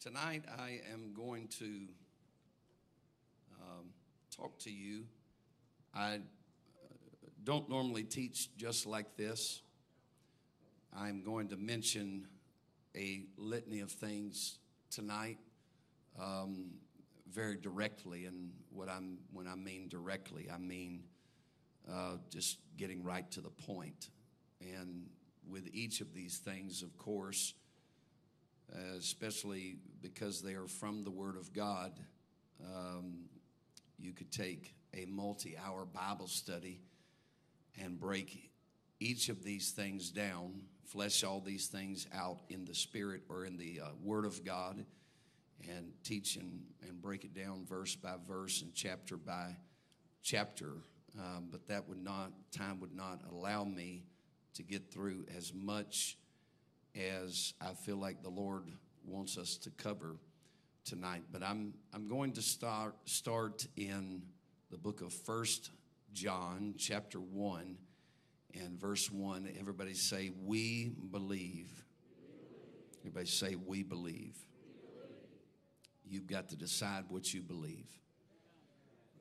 Tonight, I am going to um, talk to you. I uh, don't normally teach just like this. I'm going to mention a litany of things tonight um, very directly. And what I'm, when I mean directly, I mean uh, just getting right to the point. And with each of these things, of course, uh, especially because they are from the Word of God. Um, you could take a multi hour Bible study and break each of these things down, flesh all these things out in the Spirit or in the uh, Word of God, and teach and, and break it down verse by verse and chapter by chapter. Um, but that would not, time would not allow me to get through as much as I feel like the Lord wants us to cover tonight. But I'm I'm going to start start in the book of First John, chapter one, and verse one. Everybody say, "We believe." Everybody say, "We believe." You've got to decide what you believe.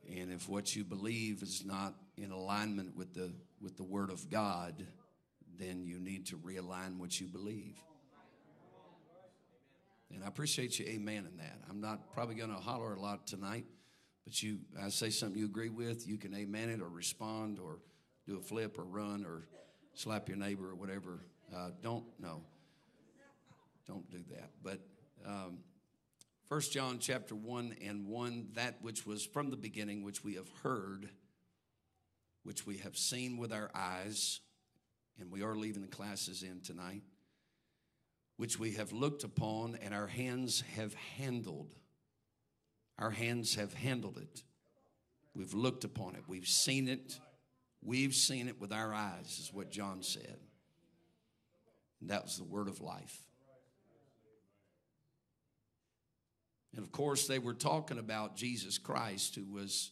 And if what you believe is not in alignment with the with the Word of God, then you need to realign what you believe. And I appreciate you amen in that. I'm not probably going to holler a lot tonight, but you, I say something you agree with, you can amen it or respond or do a flip or run or slap your neighbor or whatever. Uh, don't, no, don't do that. But um, 1 John chapter 1 and 1, that which was from the beginning, which we have heard, which we have seen with our eyes, and we are leaving the classes in tonight, which we have looked upon and our hands have handled. Our hands have handled it. We've looked upon it. We've seen it. We've seen it with our eyes, is what John said. And that was the word of life. And of course, they were talking about Jesus Christ, who was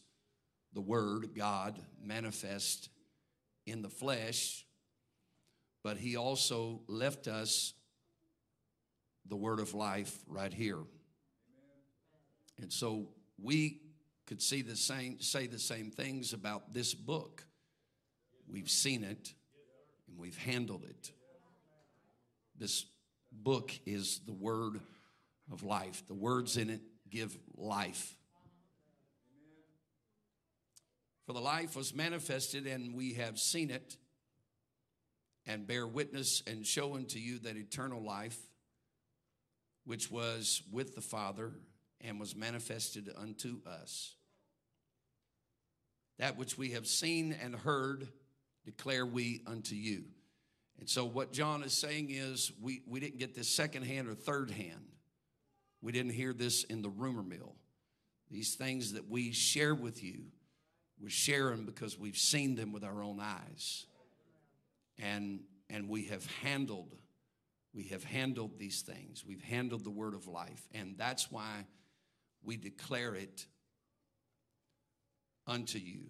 the Word, God, manifest in the flesh, but he also left us the word of life right here. And so we could see the same say the same things about this book. We've seen it and we've handled it. This book is the word of life. The words in it give life. For the life was manifested and we have seen it and bear witness and show unto you that eternal life which was with the Father and was manifested unto us. That which we have seen and heard declare we unto you. And so, what John is saying is, we, we didn't get this second hand or third hand. We didn't hear this in the rumor mill. These things that we share with you, we're sharing because we've seen them with our own eyes and and we have handled we have handled these things. We've handled the word of life and that's why we declare it unto you.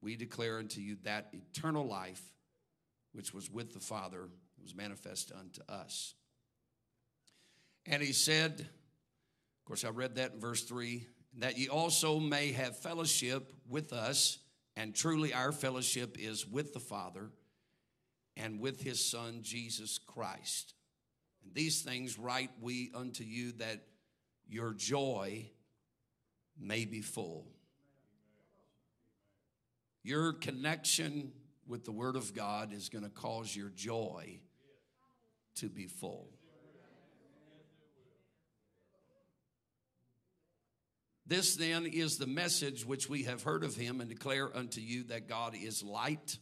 We declare unto you that eternal life which was with the father was manifest unto us. And he said of course i read that in verse 3 that ye also may have fellowship with us and truly our fellowship is with the father and with his Son, Jesus Christ. And these things write we unto you that your joy may be full. Your connection with the Word of God is going to cause your joy to be full. This then is the message which we have heard of him and declare unto you that God is light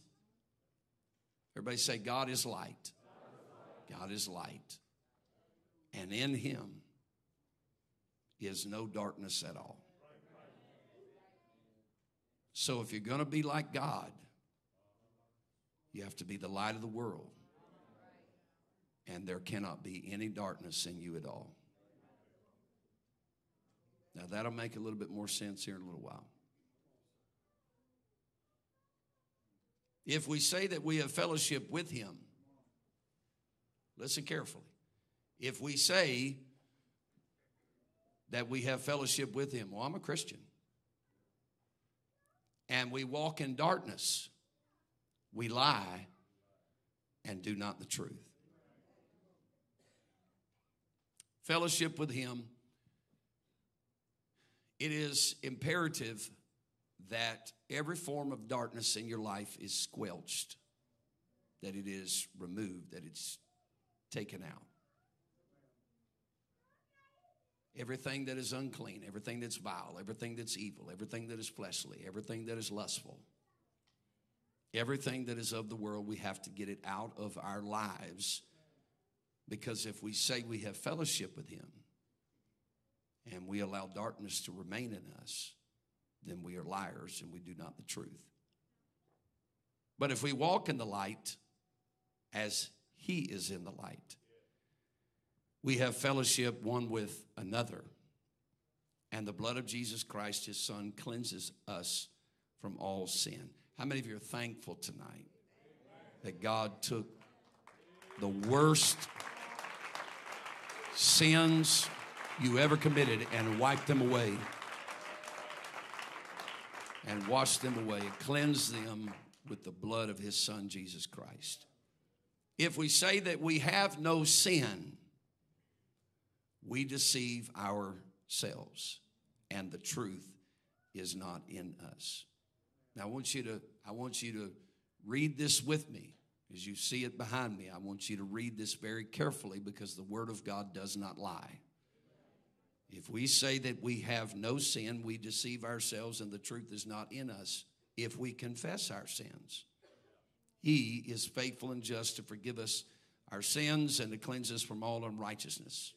Everybody say, God is light. God is light. And in him is no darkness at all. So if you're going to be like God, you have to be the light of the world. And there cannot be any darkness in you at all. Now, that'll make a little bit more sense here in a little while. If we say that we have fellowship with him, listen carefully. If we say that we have fellowship with him. Well, I'm a Christian. And we walk in darkness. We lie and do not the truth. Fellowship with him. It is imperative that every form of darkness in your life is squelched, that it is removed, that it's taken out. Everything that is unclean, everything that's vile, everything that's evil, everything that is fleshly, everything that is lustful, everything that is of the world, we have to get it out of our lives. Because if we say we have fellowship with Him and we allow darkness to remain in us, then we are liars and we do not the truth. But if we walk in the light as He is in the light, we have fellowship one with another. And the blood of Jesus Christ, his son, cleanses us from all sin. How many of you are thankful tonight that God took the worst sins you ever committed and wiped them away and washed them away, cleansed them with the blood of his son, Jesus Christ? If we say that we have no sin, we deceive ourselves and the truth is not in us. Now I want you to I want you to read this with me as you see it behind me. I want you to read this very carefully because the word of God does not lie. If we say that we have no sin, we deceive ourselves and the truth is not in us. If we confess our sins, he is faithful and just to forgive us our sins and to cleanse us from all unrighteousness.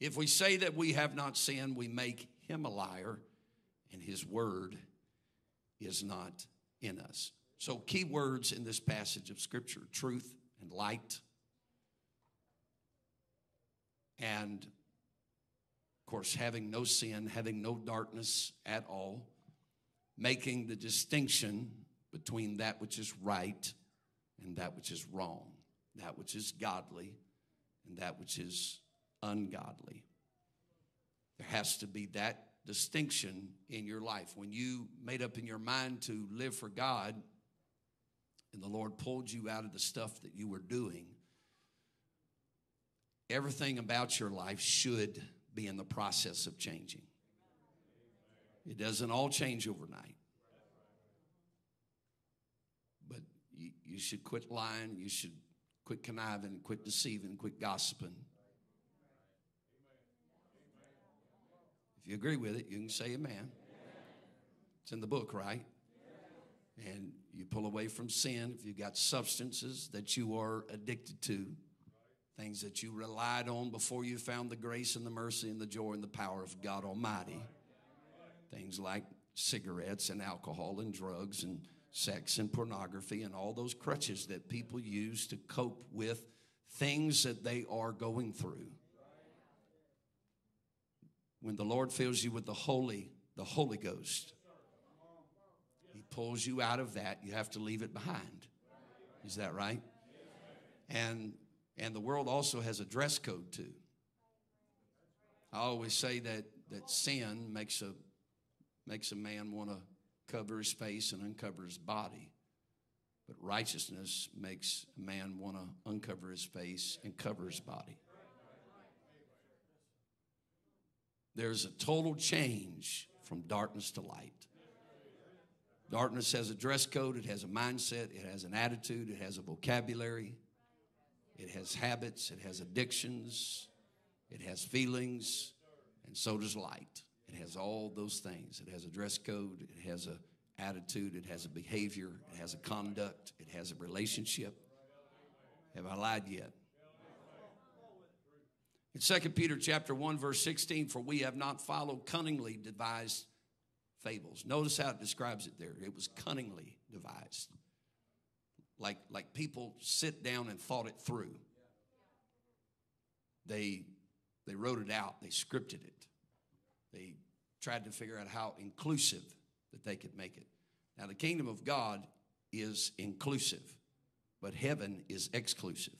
If we say that we have not sinned, we make him a liar, and his word is not in us. So, key words in this passage of Scripture truth and light. And, course, having no sin, having no darkness at all, making the distinction between that which is right and that which is wrong, that which is godly and that which is ungodly. There has to be that distinction in your life. When you made up in your mind to live for God and the Lord pulled you out of the stuff that you were doing, everything about your life should be in the process of changing. It doesn't all change overnight. But you, you should quit lying, you should quit conniving, quit deceiving, quit gossiping If you agree with it, you can say amen. It's in the book, right? And you pull away from sin if you've got substances that you are addicted to, things that you relied on before you found the grace and the mercy and the joy and the power of God Almighty. Things like cigarettes and alcohol and drugs and sex and pornography and all those crutches that people use to cope with things that they are going through when the Lord fills you with the Holy, the Holy Ghost, He pulls you out of that. You have to leave it behind. Is that right? And and the world also has a dress code too. I always say that that sin makes a makes a man want to cover his face and uncover his body. But righteousness makes a man want to uncover his face and cover his body. there's a total change from darkness to light. Darkness has a dress code, it has a mindset, it has an attitude, it has a vocabulary, it has habits, it has addictions, it has feelings, and so does light. It has all those things. It has a dress code, it has a attitude, it has a behavior, it has a conduct, it has a relationship. Have I lied yet? In 2 Peter chapter 1 verse 16 for we have not followed cunningly devised fables. Notice how it describes it there. It was cunningly devised. Like like people sit down and thought it through. They they wrote it out, they scripted it. They tried to figure out how inclusive that they could make it. Now the kingdom of God is inclusive, but heaven is exclusive.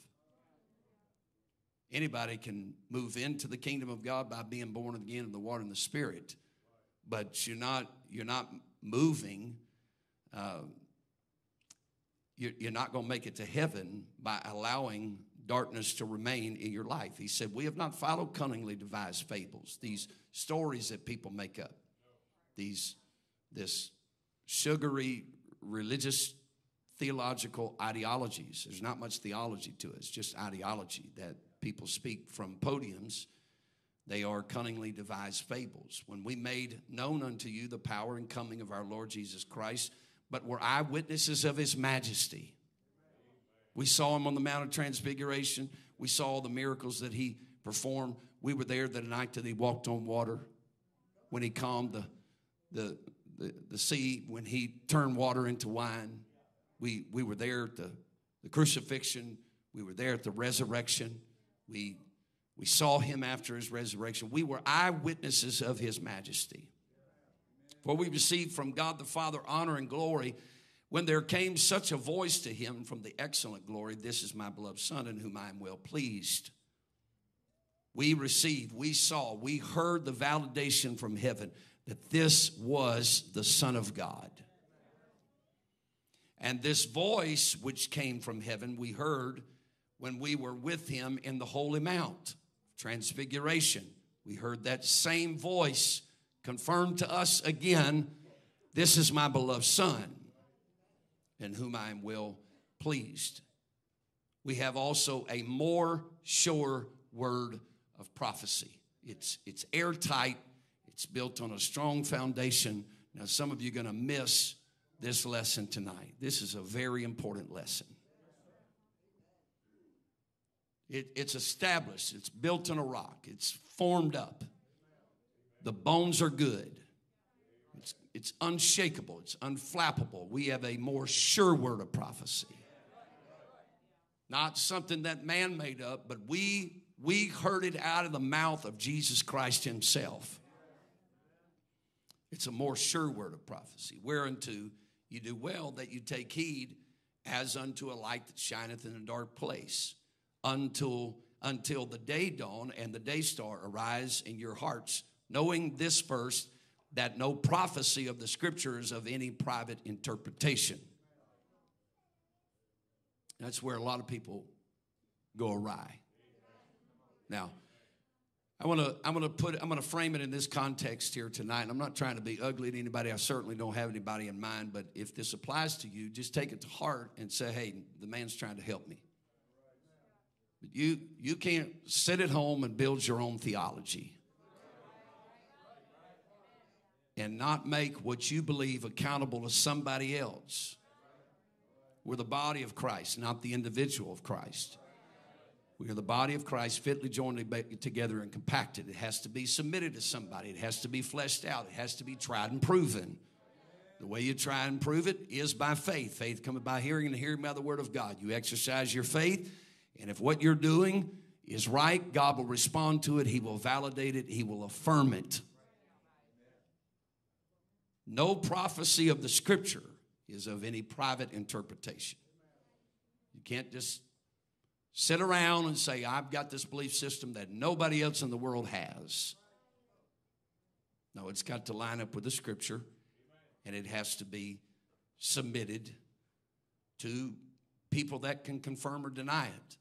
Anybody can move into the kingdom of God by being born again of the water and the Spirit, but you're not you're not moving. Uh, you're, not going to make it to heaven by allowing darkness to remain in your life. He said, "We have not followed cunningly devised fables, these stories that people make up, these this sugary religious theological ideologies. There's not much theology to it, it's just ideology that people speak from podiums. They are cunningly devised fables. When we made known unto you the power and coming of our Lord Jesus Christ, but were eyewitnesses of his majesty. We saw him on the Mount of Transfiguration. We saw the miracles that he performed. We were there the night that he walked on water, when he calmed the, the, the, the sea, when he turned water into wine. We, we were there at the, the crucifixion. We were there at the resurrection. We, we saw him after his resurrection. We were eyewitnesses of his majesty. For we received from God the Father honor and glory when there came such a voice to him from the excellent glory This is my beloved Son in whom I am well pleased. We received, we saw, we heard the validation from heaven that this was the Son of God. And this voice which came from heaven, we heard when we were with him in the Holy Mount, Transfiguration. We heard that same voice confirmed to us again this is my beloved Son, in whom I am well pleased. We have also a more sure word of prophecy. It's, it's airtight, it's built on a strong foundation. Now, some of you are going to miss this lesson tonight. This is a very important lesson. It, it's established, it's built in a rock, it's formed up. The bones are good. It's, it's unshakable, it's unflappable. We have a more sure word of prophecy. Not something that man made up, but we we heard it out of the mouth of Jesus Christ Himself. It's a more sure word of prophecy, whereunto you do well that you take heed as unto a light that shineth in a dark place until until the day dawn and the day star arise in your hearts knowing this first that no prophecy of the scriptures of any private interpretation that's where a lot of people go awry now I want to I'm going to put I'm going to frame it in this context here tonight. I'm not trying to be ugly to anybody. I certainly don't have anybody in mind, but if this applies to you, just take it to heart and say, "Hey, the man's trying to help me." But you you can't sit at home and build your own theology. And not make what you believe accountable to somebody else. We're the body of Christ, not the individual of Christ. We are the body of Christ, fitly joined together and compacted. It has to be submitted to somebody, it has to be fleshed out, it has to be tried and proven. The way you try and prove it is by faith. Faith coming by hearing and hearing by the word of God. You exercise your faith, and if what you're doing is right, God will respond to it, He will validate it, He will affirm it. No prophecy of the scripture is of any private interpretation. You can't just sit around and say, I've got this belief system that nobody else in the world has. No, it's got to line up with the scripture and it has to be submitted to people that can confirm or deny it.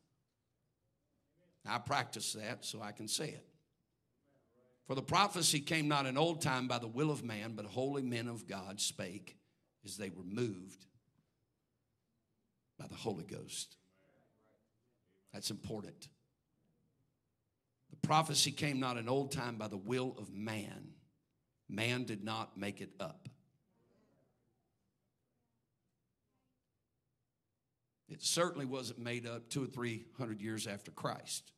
I practice that so I can say it. For the prophecy came not in old time by the will of man, but holy men of God spake as they were moved by the Holy Ghost. That's important. The prophecy came not in old time by the will of man. Man did not make it up. It certainly wasn't made up two or three hundred years after Christ.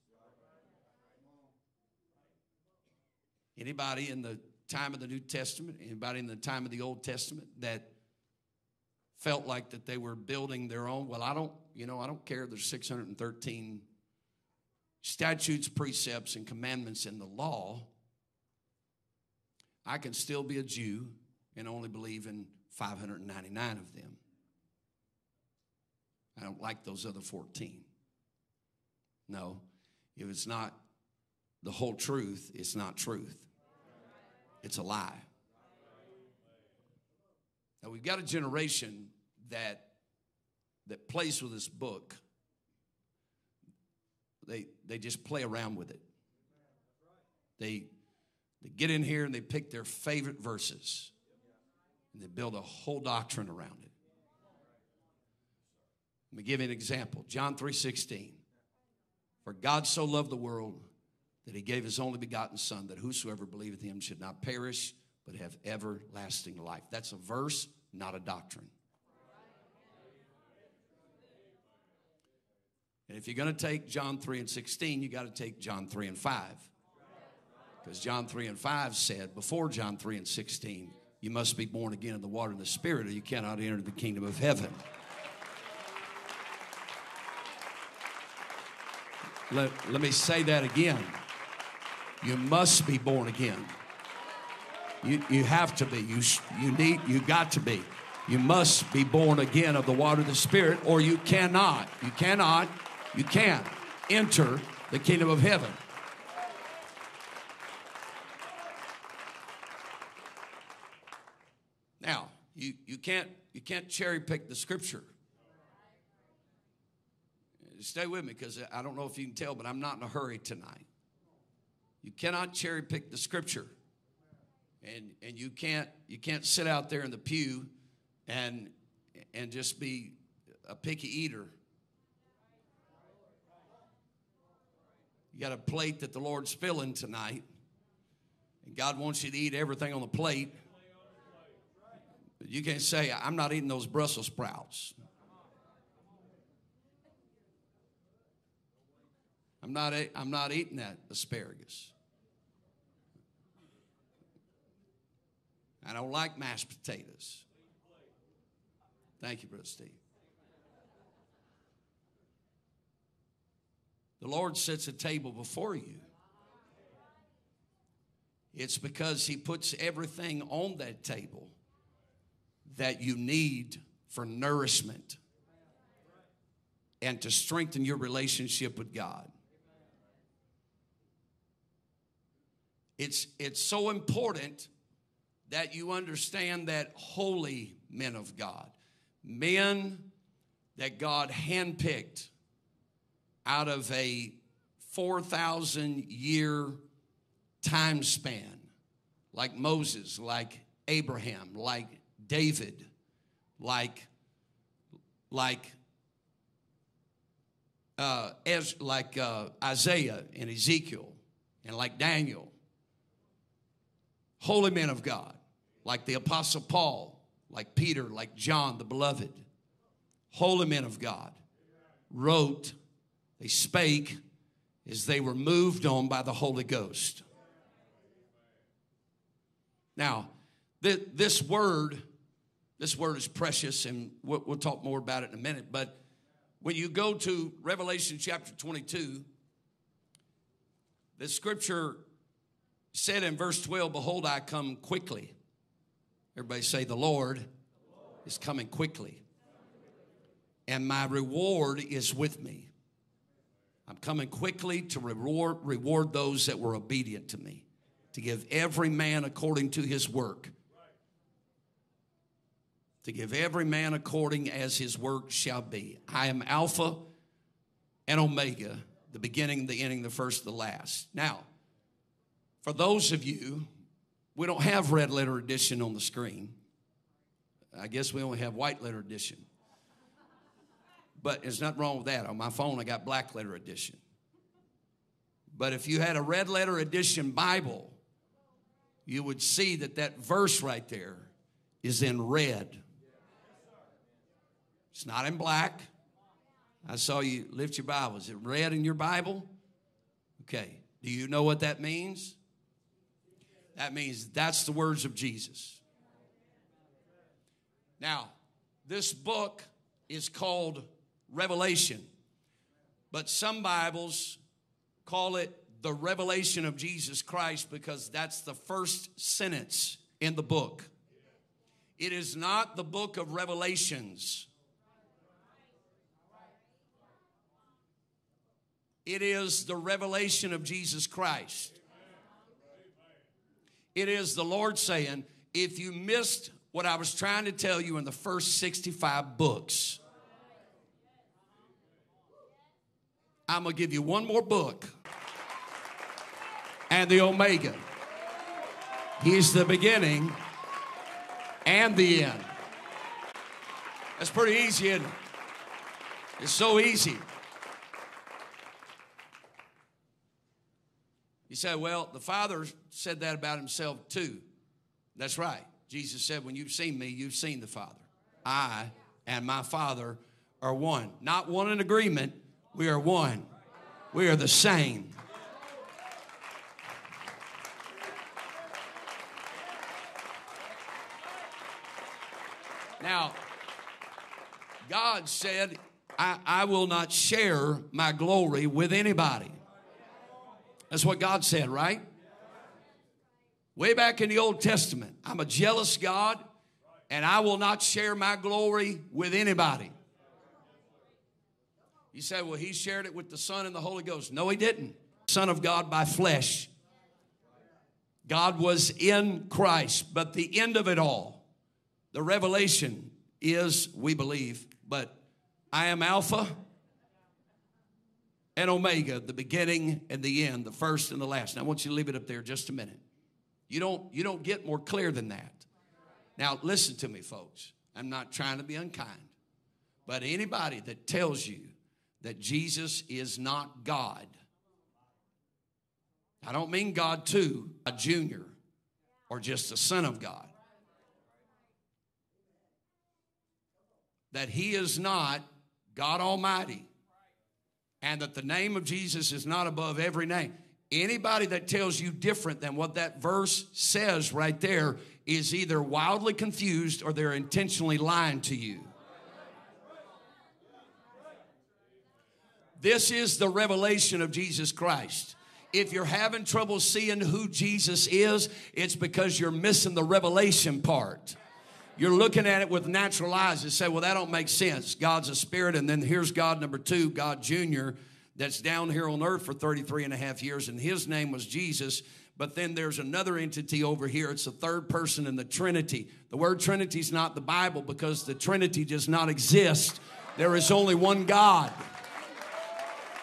Anybody in the time of the New Testament, anybody in the time of the Old Testament that felt like that they were building their own. Well, I don't, you know, I don't care. There's 613 statutes, precepts, and commandments in the law. I can still be a Jew and only believe in 599 of them. I don't like those other 14. No. if it's not the whole truth, it's not truth. It's a lie. Now we've got a generation that that plays with this book. They they just play around with it. They they get in here and they pick their favorite verses and they build a whole doctrine around it. Let me give you an example. John 3:16. For God so loved the world that he gave his only begotten son that whosoever believeth him should not perish but have everlasting life. That's a verse, not a doctrine. And if you're going to take John 3 and 16, you got to take John 3 and 5. Because John 3 and 5 said, before John 3 and 16, you must be born again in the water and the spirit, or you cannot enter the kingdom of heaven. Let, let me say that again. You must be born again. You, you have to be. You, you need, you got to be. You must be born again of the water of the Spirit, or you cannot. You cannot, you can't enter the kingdom of heaven. Now, you, you can't you can't cherry pick the scripture. Stay with me because I don't know if you can tell, but I'm not in a hurry tonight. You cannot cherry pick the scripture. And and you can't you can't sit out there in the pew and and just be a picky eater. You got a plate that the Lord's filling tonight. And God wants you to eat everything on the plate. But You can't say, I'm not eating those Brussels sprouts. I'm not, I'm not eating that asparagus. I don't like mashed potatoes. Thank you, Brother Steve. The Lord sets a table before you. It's because He puts everything on that table that you need for nourishment and to strengthen your relationship with God. It's, it's so important that you understand that holy men of God, men that God handpicked out of a 4,000 year time span, like Moses, like Abraham, like David, like, like, uh, as, like uh, Isaiah and Ezekiel, and like Daniel, holy men of God, like the Apostle Paul, like Peter, like John the beloved, holy men of God, wrote, they spake as they were moved on by the Holy Ghost. Now, this word, this word is precious, and we'll, we'll talk more about it in a minute. But when you go to Revelation chapter 22, the scripture said in verse 12, Behold, I come quickly. Everybody say, The Lord is coming quickly, and my reward is with me. I'm coming quickly to reward, reward those that were obedient to me, to give every man according to his work. To give every man according as his work shall be. I am Alpha and Omega, the beginning, the ending, the first, the last. Now, for those of you, we don't have red letter edition on the screen. I guess we only have white letter edition. But there's nothing wrong with that. On my phone, I got black letter edition. But if you had a red letter edition Bible, you would see that that verse right there is in red. It's not in black. I saw you lift your Bible. Is it red in your Bible? Okay. Do you know what that means? That means that's the words of Jesus. Now, this book is called Revelation, but some Bibles call it the revelation of Jesus Christ because that's the first sentence in the book. It is not the book of Revelations. It is the revelation of Jesus Christ. It is the Lord saying, if you missed what I was trying to tell you in the first 65 books, I'm going to give you one more book and the Omega. He's the beginning and the end. That's pretty easy, isn't it? It's so easy. You say, well, the Father said that about himself too. That's right. Jesus said, when you've seen me, you've seen the Father. I and my Father are one. Not one in agreement, we are one. We are the same. Now, God said, I, I will not share my glory with anybody. That's what God said, right? Way back in the Old Testament, I'm a jealous God and I will not share my glory with anybody. You say, well, he shared it with the Son and the Holy Ghost. No, he didn't. Son of God by flesh. God was in Christ, but the end of it all, the revelation is, we believe, but I am Alpha and Omega, the beginning and the end, the first and the last. Now I want you to leave it up there just a minute. You don't, you don't get more clear than that. Now listen to me, folks. I'm not trying to be unkind, but anybody that tells you that Jesus is not God, I don't mean God too, a junior or just a son of God. That he is not God Almighty and that the name of Jesus is not above every name. Anybody that tells you different than what that verse says right there is either wildly confused or they're intentionally lying to you. This is the revelation of Jesus Christ. If you're having trouble seeing who Jesus is, it's because you're missing the revelation part. You're looking at it with natural eyes and say, well, that don't make sense. God's a spirit, and then here's God number two, God Jr., that's down here on earth for 33 and a half years, and his name was Jesus. But then there's another entity over here. It's the third person in the Trinity. The word Trinity is not the Bible because the Trinity does not exist. There is only one God.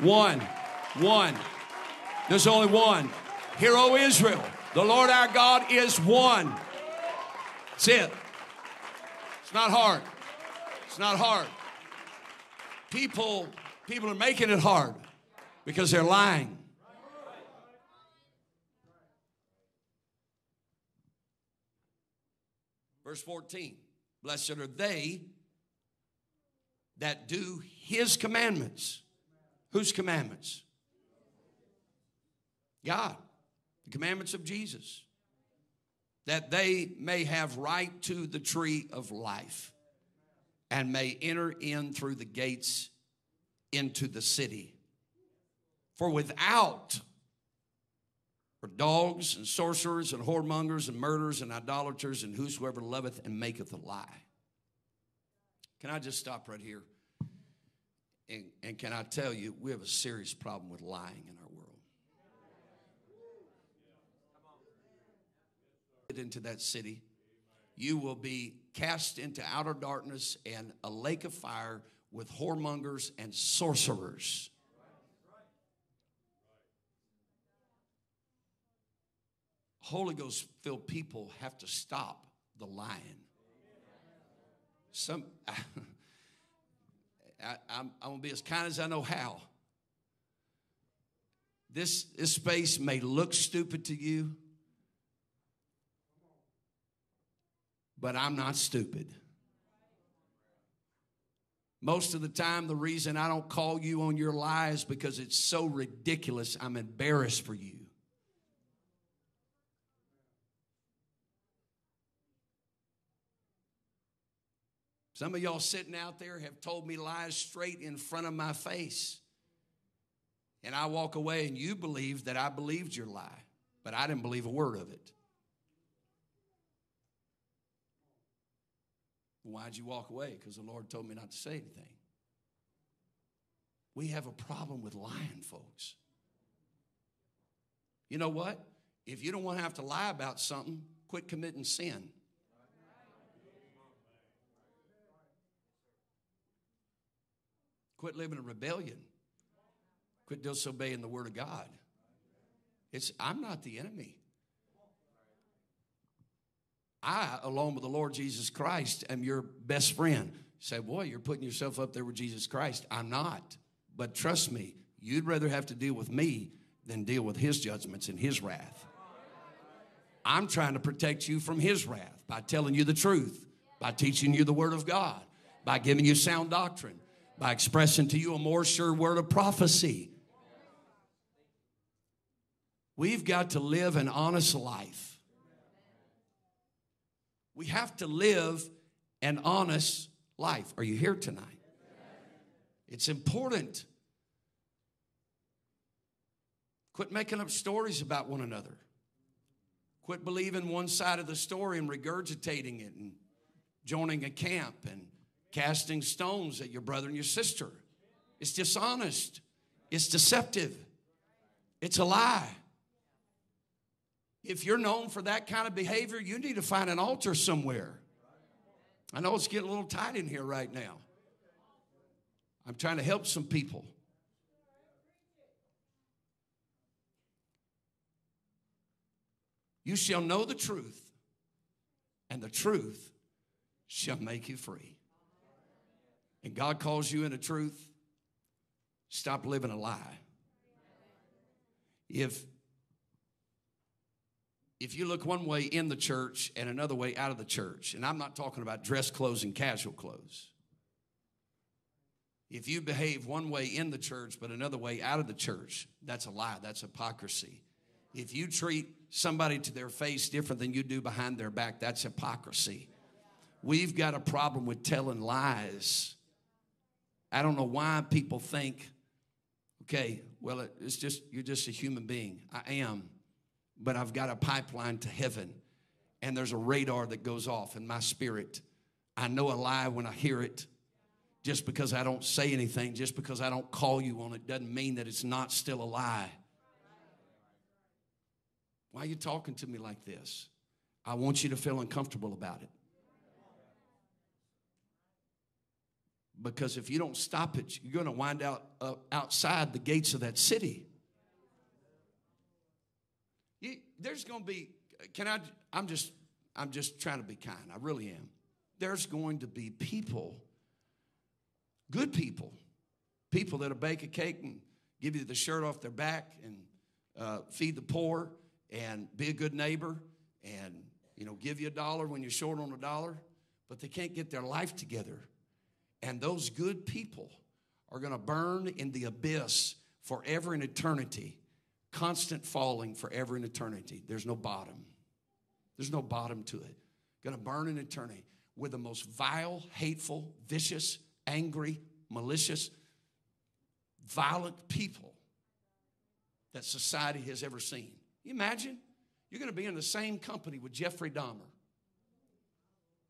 One. One. There's only one. Hear, O Israel, the Lord our God is one. That's it. Not hard. It's not hard. People, people are making it hard because they're lying. Verse 14 Blessed are they that do his commandments. Whose commandments? God. The commandments of Jesus that they may have right to the tree of life and may enter in through the gates into the city. For without are dogs and sorcerers and whoremongers and murderers and idolaters and whosoever loveth and maketh a lie. Can I just stop right here? And, and can I tell you, we have a serious problem with lying in our into that city, you will be cast into outer darkness and a lake of fire with whoremongers and sorcerers. Holy Ghost filled people have to stop the lying. Some, I, am going to be as kind as I know how. This, this space may look stupid to you, but I'm not stupid. Most of the time, the reason I don't call you on your lies because it's so ridiculous, I'm embarrassed for you. Some of y'all sitting out there have told me lies straight in front of my face. And I walk away and you believe that I believed your lie, but I didn't believe a word of it. Why'd you walk away? Because the Lord told me not to say anything. We have a problem with lying, folks. You know what? If you don't want to have to lie about something, quit committing sin. Quit living in rebellion. Quit disobeying the word of God. It's I'm not the enemy. I, along with the Lord Jesus Christ, am your best friend. You say, boy, you're putting yourself up there with Jesus Christ. I'm not. But trust me, you'd rather have to deal with me than deal with his judgments and his wrath. I'm trying to protect you from his wrath by telling you the truth, by teaching you the word of God, by giving you sound doctrine, by expressing to you a more sure word of prophecy. We've got to live an honest life. We have to live an honest life. Are you here tonight? It's important. Quit making up stories about one another. Quit believing one side of the story and regurgitating it and joining a camp and casting stones at your brother and your sister. It's dishonest. It's deceptive. It's a lie. If you're known for that kind of behavior, you need to find an altar somewhere. I know it's getting a little tight in here right now. I'm trying to help some people. You shall know the truth, and the truth shall make you free. And God calls you into truth, stop living a lie. If if you look one way in the church and another way out of the church, and I'm not talking about dress clothes and casual clothes. If you behave one way in the church but another way out of the church, that's a lie. That's hypocrisy. If you treat somebody to their face different than you do behind their back, that's hypocrisy. We've got a problem with telling lies. I don't know why people think, okay, well, it's just, you're just a human being. I am but I've got a pipeline to heaven and there's a radar that goes off in my spirit. I know a lie when I hear it. Just because I don't say anything, just because I don't call you on it, doesn't mean that it's not still a lie. Why are you talking to me like this? I want you to feel uncomfortable about it. Because if you don't stop it, you're going to wind out uh, outside the gates of that city. You, there's going to be, can I, I'm just, I'm just trying to be kind. I really am. There's going to be people, good people, people that'll bake a cake and give you the shirt off their back and uh, feed the poor and be a good neighbor and, you know, give you a dollar when you're short on a dollar, but they can't get their life together. And those good people are going to burn in the abyss forever and eternity constant falling forever in eternity. There's no bottom. There's no bottom to it. Gonna burn in eternity with the most vile, hateful, vicious, angry, malicious, violent people that society has ever seen. You imagine? You're gonna be in the same company with Jeffrey Dahmer.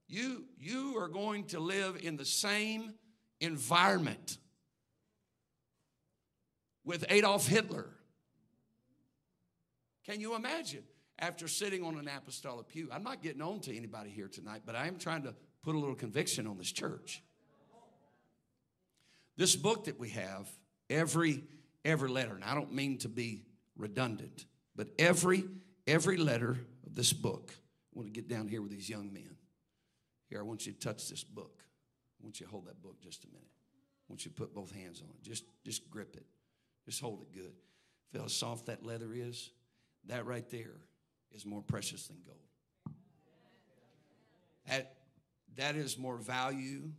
You, you are going to live in the same environment with Adolf Hitler can you imagine? After sitting on an apostolic pew, I'm not getting on to anybody here tonight, but I am trying to put a little conviction on this church. This book that we have, every every letter, and I don't mean to be redundant, but every every letter of this book. I want to get down here with these young men. Here, I want you to touch this book. I want you to hold that book just a minute. I want you to put both hands on it. Just, just grip it. Just hold it good. Feel how soft that leather is? That right there is more precious than gold. That, that is more value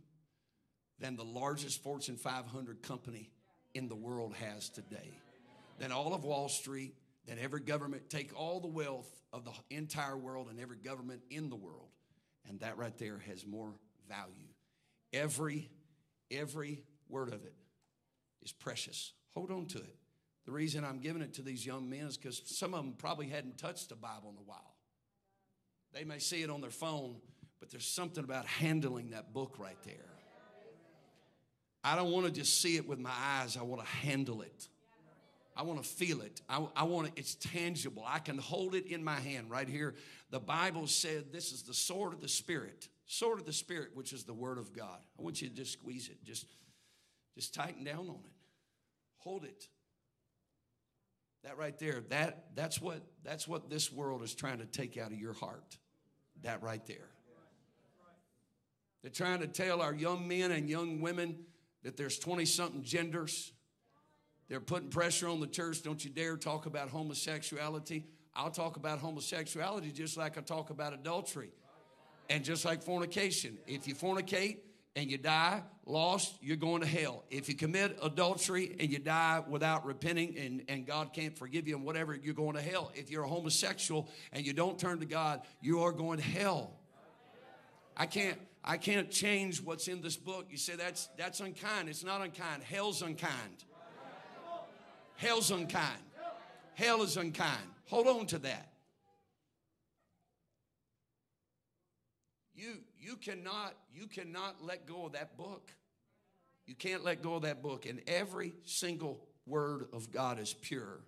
than the largest Fortune 500 company in the world has today. Than all of Wall Street, than every government. Take all the wealth of the entire world and every government in the world, and that right there has more value. Every, every word of it is precious. Hold on to it. The reason I'm giving it to these young men is because some of them probably hadn't touched the Bible in a while. They may see it on their phone, but there's something about handling that book right there. I don't want to just see it with my eyes, I want to handle it. I want to feel it. I, I want it, it's tangible. I can hold it in my hand right here. The Bible said this is the sword of the Spirit, sword of the Spirit, which is the Word of God. I want you to just squeeze it, just, just tighten down on it, hold it. That right there, that, that's, what, that's what this world is trying to take out of your heart. That right there. They're trying to tell our young men and young women that there's 20 something genders they're putting pressure on the church. Don't you dare talk about homosexuality. I'll talk about homosexuality just like I talk about adultery and just like fornication. If you fornicate and you die lost, you're going to hell. If you commit adultery and you die without repenting and, and God can't forgive you and whatever, you're going to hell. If you're a homosexual and you don't turn to God, you are going to hell. I can't I can't change what's in this book. You say that's that's unkind. It's not unkind. Hell's unkind. Hell's unkind. Hell is unkind. Hold on to that. You, you cannot you cannot let go of that book. You can't let go of that book. And every single word of God is pure.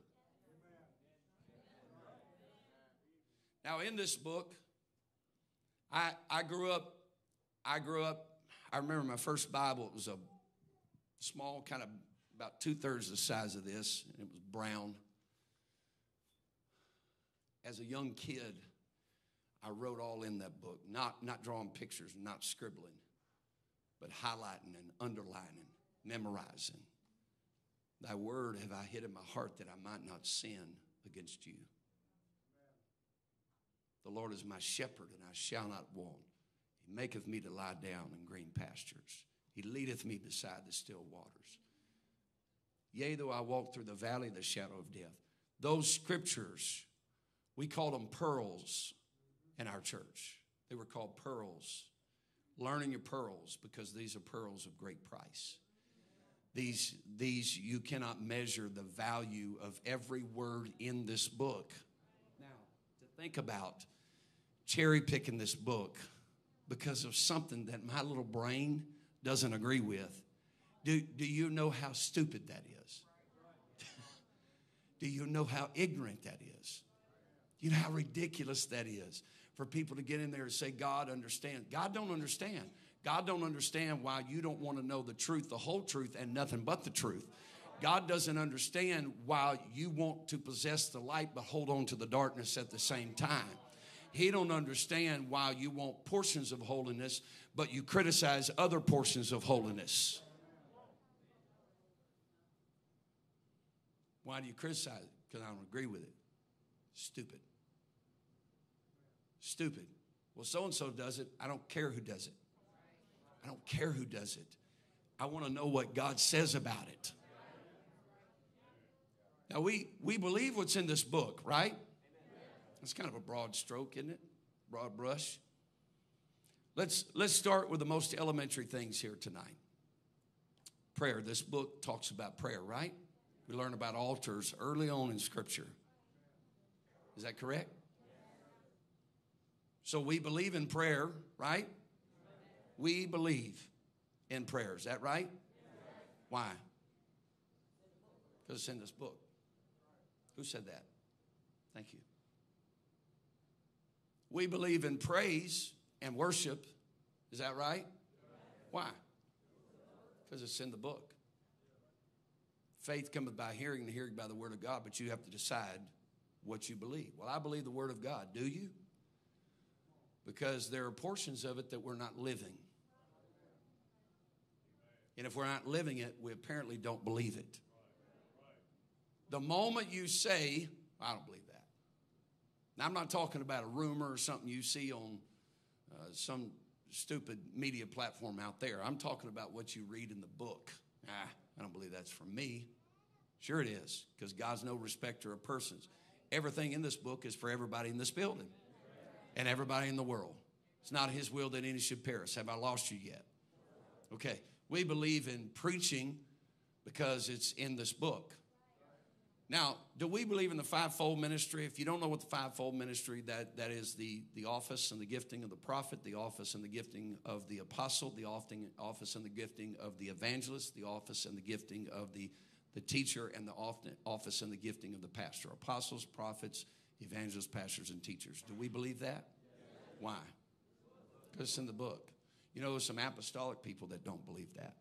Now, in this book, I, I grew up, I grew up, I remember my first Bible, it was a small kind of about two thirds the size of this, and it was brown. As a young kid, I wrote all in that book, not, not drawing pictures, not scribbling, but highlighting and underlining, memorizing. Thy word have I hid in my heart that I might not sin against you. The Lord is my shepherd, and I shall not want. He maketh me to lie down in green pastures. He leadeth me beside the still waters. Yea, though I walk through the valley of the shadow of death. Those scriptures, we call them pearls in our church. They were called pearls. Learning your pearls because these are pearls of great price. These, these you cannot measure the value of every word in this book. Now, to think about cherry picking this book because of something that my little brain doesn't agree with do, do you know how stupid that is? do you know how ignorant that is? You know how ridiculous that is for people to get in there and say, God understands. God don't understand. God don't understand why you don't want to know the truth, the whole truth, and nothing but the truth. God doesn't understand why you want to possess the light but hold on to the darkness at the same time. He don't understand why you want portions of holiness but you criticize other portions of holiness. Why do you criticize it? Because I don't agree with it. Stupid. Stupid. Well, so and so does it. I don't care who does it. I don't care who does it. I want to know what God says about it. Now, we, we believe what's in this book, right? It's kind of a broad stroke, isn't it? Broad brush. Let's, let's start with the most elementary things here tonight. Prayer. This book talks about prayer, right? We learn about altars early on in Scripture. Is that correct? So we believe in prayer, right? We believe in prayer. Is that right? Why? Because it's in this book. Who said that? Thank you. We believe in praise and worship. Is that right? Why? Because it's in the book. Faith cometh by hearing, and hearing by the word of God, but you have to decide what you believe. Well, I believe the word of God. Do you? Because there are portions of it that we're not living. And if we're not living it, we apparently don't believe it. The moment you say, I don't believe that. Now, I'm not talking about a rumor or something you see on uh, some stupid media platform out there. I'm talking about what you read in the book. Ah, I don't believe that's from me. Sure, it is, because God's no respecter of persons. Everything in this book is for everybody in this building and everybody in the world. It's not His will that any should perish. Have I lost you yet? Okay. We believe in preaching because it's in this book. Now, do we believe in the fivefold ministry? If you don't know what the fivefold ministry, that, that is the, the office and the gifting of the prophet, the office and the gifting of the apostle, the office and the gifting of the evangelist, the office and the gifting of the, the teacher, and the office and the gifting of the pastor. Apostles, prophets, evangelists, pastors, and teachers. Do we believe that? Why? Because it's in the book. You know, there's some apostolic people that don't believe that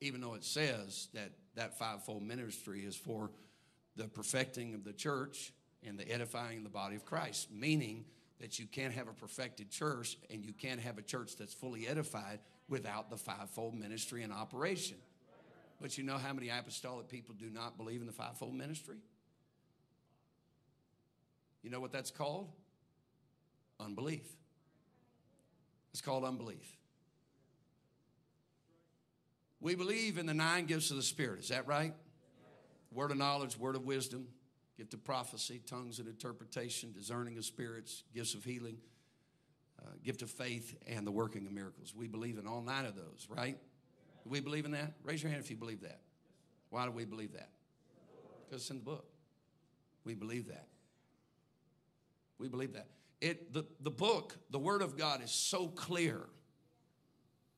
even though it says that that fivefold ministry is for the perfecting of the church and the edifying of the body of Christ, meaning that you can't have a perfected church and you can't have a church that's fully edified without the fivefold ministry in operation. But you know how many apostolic people do not believe in the fivefold ministry? You know what that's called? Unbelief. It's called unbelief. We believe in the nine gifts of the Spirit. Is that right? Word of knowledge, word of wisdom, gift of prophecy, tongues and interpretation, discerning of spirits, gifts of healing, uh, gift of faith, and the working of miracles. We believe in all nine of those, right? Do we believe in that? Raise your hand if you believe that. Why do we believe that? Because it's in the book. We believe that. We believe that. It, the, the book, the Word of God, is so clear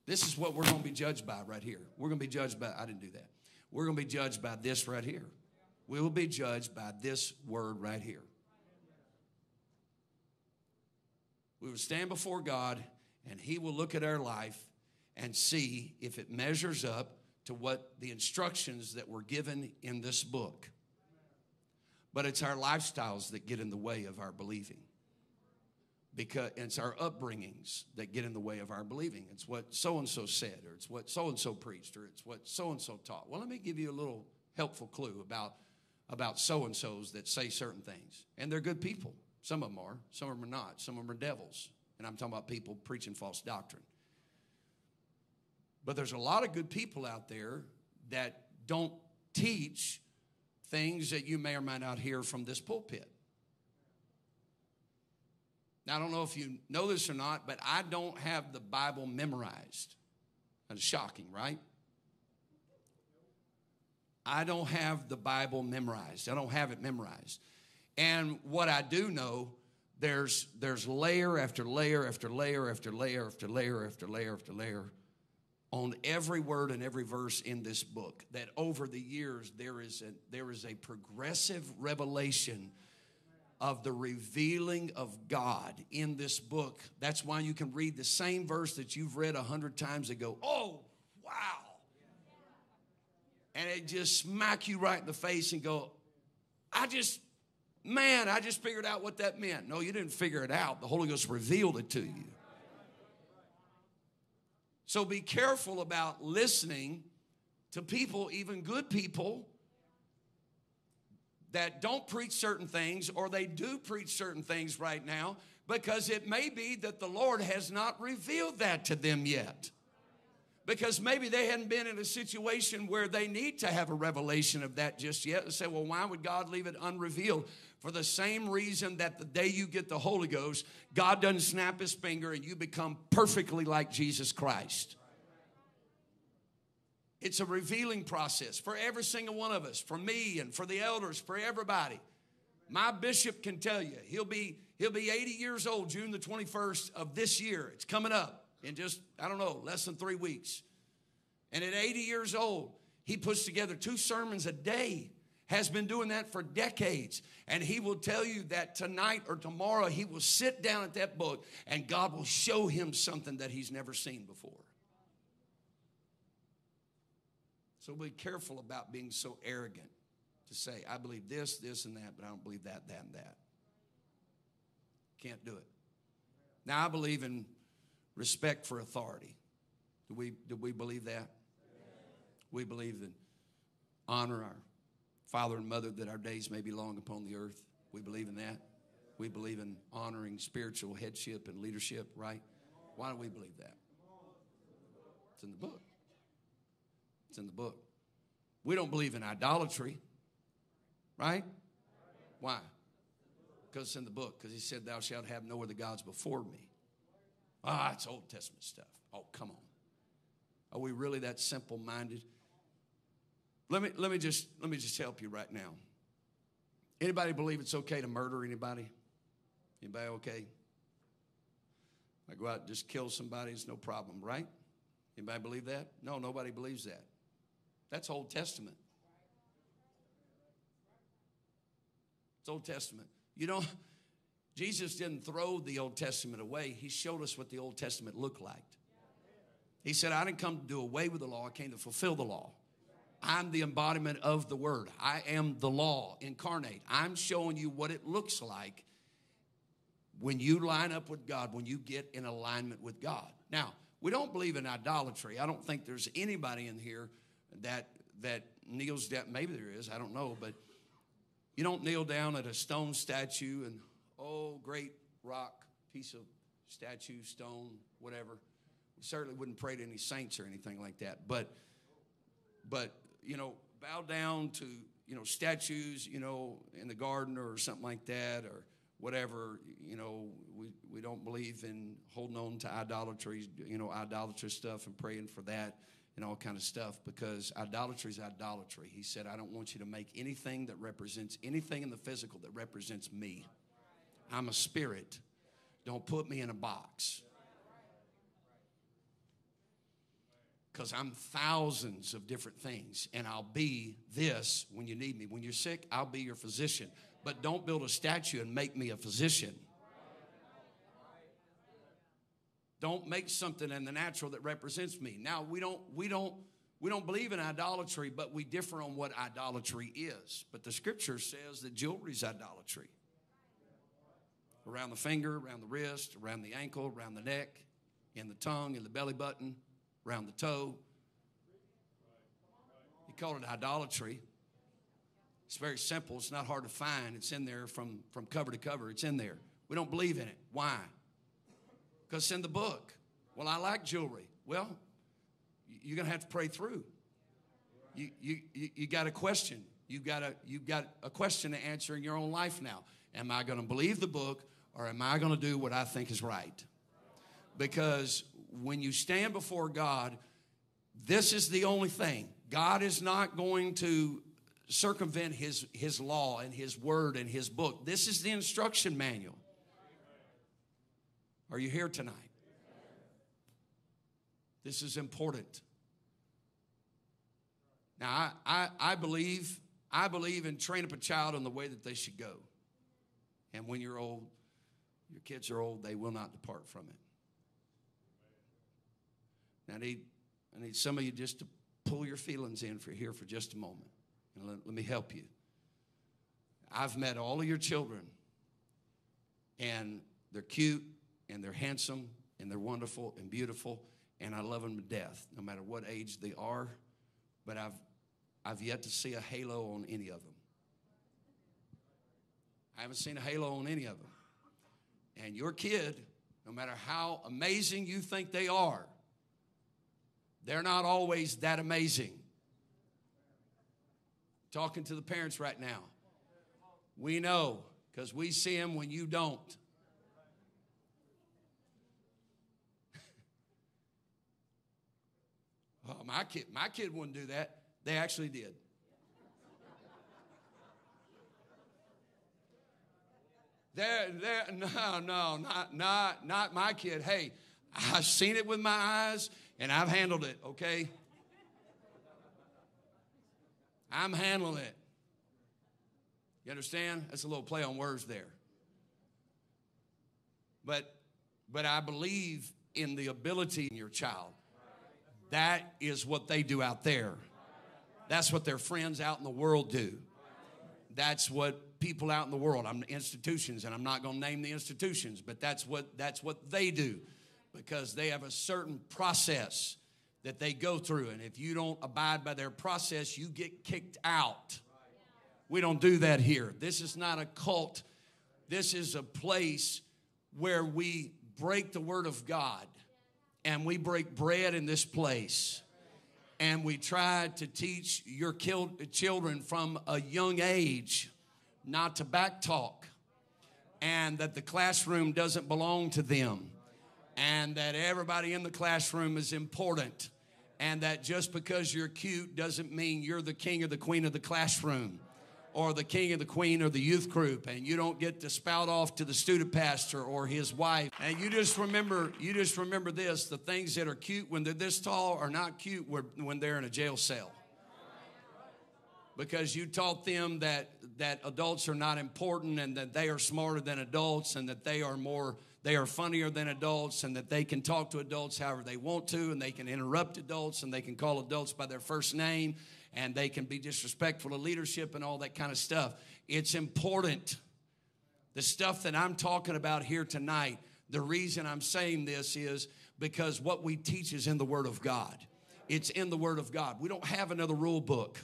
this is what we're going to be judged by right here. We're going to be judged by, I didn't do that. We're going to be judged by this right here. We will be judged by this word right here. We will stand before God and He will look at our life and see if it measures up to what the instructions that were given in this book. But it's our lifestyles that get in the way of our believing because it's our upbringings that get in the way of our believing. It's what so and so said, or it's what so and so preached, or it's what so and so taught. Well, let me give you a little helpful clue about about so and so's that say certain things, and they're good people. Some of them are, some of them are not. Some of them are devils, and I'm talking about people preaching false doctrine. But there's a lot of good people out there that don't teach things that you may or may not hear from this pulpit. Now, I don't know if you know this or not, but I don't have the Bible memorized. That's shocking, right? I don't have the Bible memorized. I don't have it memorized. And what I do know, there's, there's layer after layer after layer after layer after layer after layer after layer on every word and every verse in this book. That over the years, there is a, there is a progressive revelation of the revealing of God in this book. That's why you can read the same verse that you've read a hundred times and go, oh, wow. And it just smack you right in the face and go, I just, man, I just figured out what that meant. No, you didn't figure it out. The Holy Ghost revealed it to you. So be careful about listening to people, even good people, that don't preach certain things or they do preach certain things right now because it may be that the Lord has not revealed that to them yet. Because maybe they hadn't been in a situation where they need to have a revelation of that just yet and say, well, why would God leave it unrevealed? For the same reason that the day you get the Holy Ghost, God doesn't snap his finger and you become perfectly like Jesus Christ. It's a revealing process for every single one of us, for me and for the elders, for everybody. My bishop can tell you, he'll be he'll be 80 years old June the 21st of this year. It's coming up in just I don't know, less than 3 weeks. And at 80 years old, he puts together two sermons a day. Has been doing that for decades. And he will tell you that tonight or tomorrow he will sit down at that book and God will show him something that he's never seen before. So be careful about being so arrogant to say, I believe this, this, and that, but I don't believe that, that, and that. Can't do it. Now, I believe in respect for authority. Do we, do we believe that? We believe in honor our father and mother that our days may be long upon the earth. We believe in that. We believe in honoring spiritual headship and leadership, right? Why do we believe that? It's in the book. It's in the book. We don't believe in idolatry, right? Why? Because it's in the book. Because he said, Thou shalt have no other gods before me. Ah, it's Old Testament stuff. Oh, come on. Are we really that simple minded? Let me let me just let me just help you right now. Anybody believe it's okay to murder anybody? Anybody okay? I go out and just kill somebody, it's no problem, right? Anybody believe that? No, nobody believes that. That's Old Testament. It's Old Testament. You know, Jesus didn't throw the Old Testament away. He showed us what the Old Testament looked like. He said, I didn't come to do away with the law, I came to fulfill the law. I'm the embodiment of the word. I am the law incarnate. I'm showing you what it looks like when you line up with God, when you get in alignment with God. Now, we don't believe in idolatry. I don't think there's anybody in here that that kneels down. Maybe there is. I don't know, but you don't kneel down at a stone statue and oh, great rock piece of statue, stone, whatever. We certainly wouldn't pray to any saints or anything like that. But but you know, bow down to you know statues, you know, in the garden or something like that, or whatever. You know, we we don't believe in holding on to idolatry, you know, idolatrous stuff and praying for that and all kind of stuff because idolatry is idolatry. He said, I don't want you to make anything that represents anything in the physical that represents me. I'm a spirit. Don't put me in a box. Because I'm thousands of different things, and I'll be this when you need me. When you're sick, I'll be your physician. But don't build a statue and make me a physician. Don't make something in the natural that represents me. Now we don't we don't we don't believe in idolatry, but we differ on what idolatry is. But the scripture says that jewelry is idolatry. Around the finger, around the wrist, around the ankle, around the neck, in the tongue, in the belly button, around the toe. He called it idolatry. It's very simple. It's not hard to find. It's in there from, from cover to cover. It's in there. We don't believe in it. Why? Because it's in the book. Well, I like jewelry. Well, you're going to have to pray through. You, you, you, got a question. You've got a, you've got a question to answer in your own life now. Am I going to believe the book or am I going to do what I think is right? Because when you stand before God, this is the only thing. God is not going to circumvent his, his law and his word and his book. This is the instruction manual. Are you here tonight? This is important. Now, I, I, I, believe I believe in train up a child in the way that they should go. And when you're old, your kids are old, they will not depart from it. I need, I need some of you just to pull your feelings in for here for just a moment. And let, let me help you. I've met all of your children, and they're cute, and they're handsome, and they're wonderful and beautiful, and I love them to death, no matter what age they are. But I've, I've yet to see a halo on any of them. I haven't seen a halo on any of them. And your kid, no matter how amazing you think they are, they're not always that amazing. Talking to the parents right now. We know because we see them when you don't. oh, my kid, my kid wouldn't do that. They actually did. There, there, no, no, not, not, not my kid. Hey, I've seen it with my eyes and I've handled it, okay? I'm handling it. You understand? That's a little play on words there. But but I believe in the ability in your child. That is what they do out there. That's what their friends out in the world do. That's what people out in the world, I'm institutions, and I'm not going to name the institutions, but that's what that's what they do because they have a certain process that they go through. And if you don't abide by their process, you get kicked out. We don't do that here. This is not a cult, this is a place where we break the word of God and we break bread in this place. And we try to teach your children from a young age not to backtalk and that the classroom doesn't belong to them and that everybody in the classroom is important And that just because you're cute doesn't mean you're the king or the queen of the classroom or the king and the queen of the youth group and you don't get to spout off to the student pastor or his wife. And you just remember you just remember this the things that are cute when they're this tall are not cute when they're in a jail cell. Because you taught them that that adults are not important and that they are smarter than adults and that they are more they are funnier than adults and that they can talk to adults however they want to and they can interrupt adults and they can call adults by their first name and they can be disrespectful to leadership and all that kind of stuff. It's important. The stuff that I'm talking about here tonight, the reason I'm saying this is because what we teach is in the Word of God. It's in the Word of God. We don't have another rule book.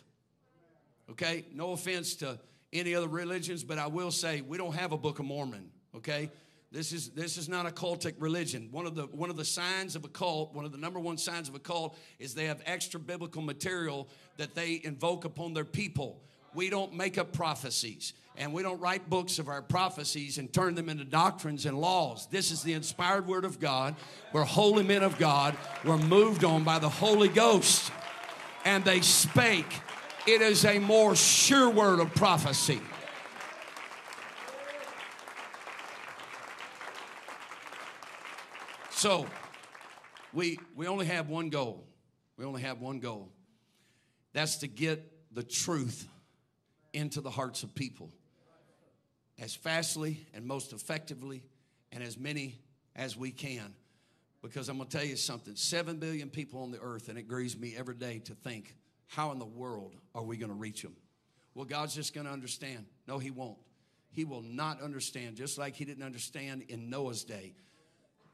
Okay? No offense to any other religions, but I will say we don't have a Book of Mormon. Okay? This is, this is not a cultic religion. One of, the, one of the signs of a cult, one of the number one signs of a cult, is they have extra biblical material that they invoke upon their people. We don't make up prophecies and we don't write books of our prophecies and turn them into doctrines and laws. This is the inspired word of God. We're holy men of God. We're moved on by the Holy Ghost. And they spake. It is a more sure word of prophecy. So, we, we only have one goal. We only have one goal. That's to get the truth into the hearts of people as fastly and most effectively and as many as we can. Because I'm going to tell you something 7 billion people on the earth, and it grieves me every day to think, how in the world are we going to reach them? Well, God's just going to understand. No, He won't. He will not understand, just like He didn't understand in Noah's day.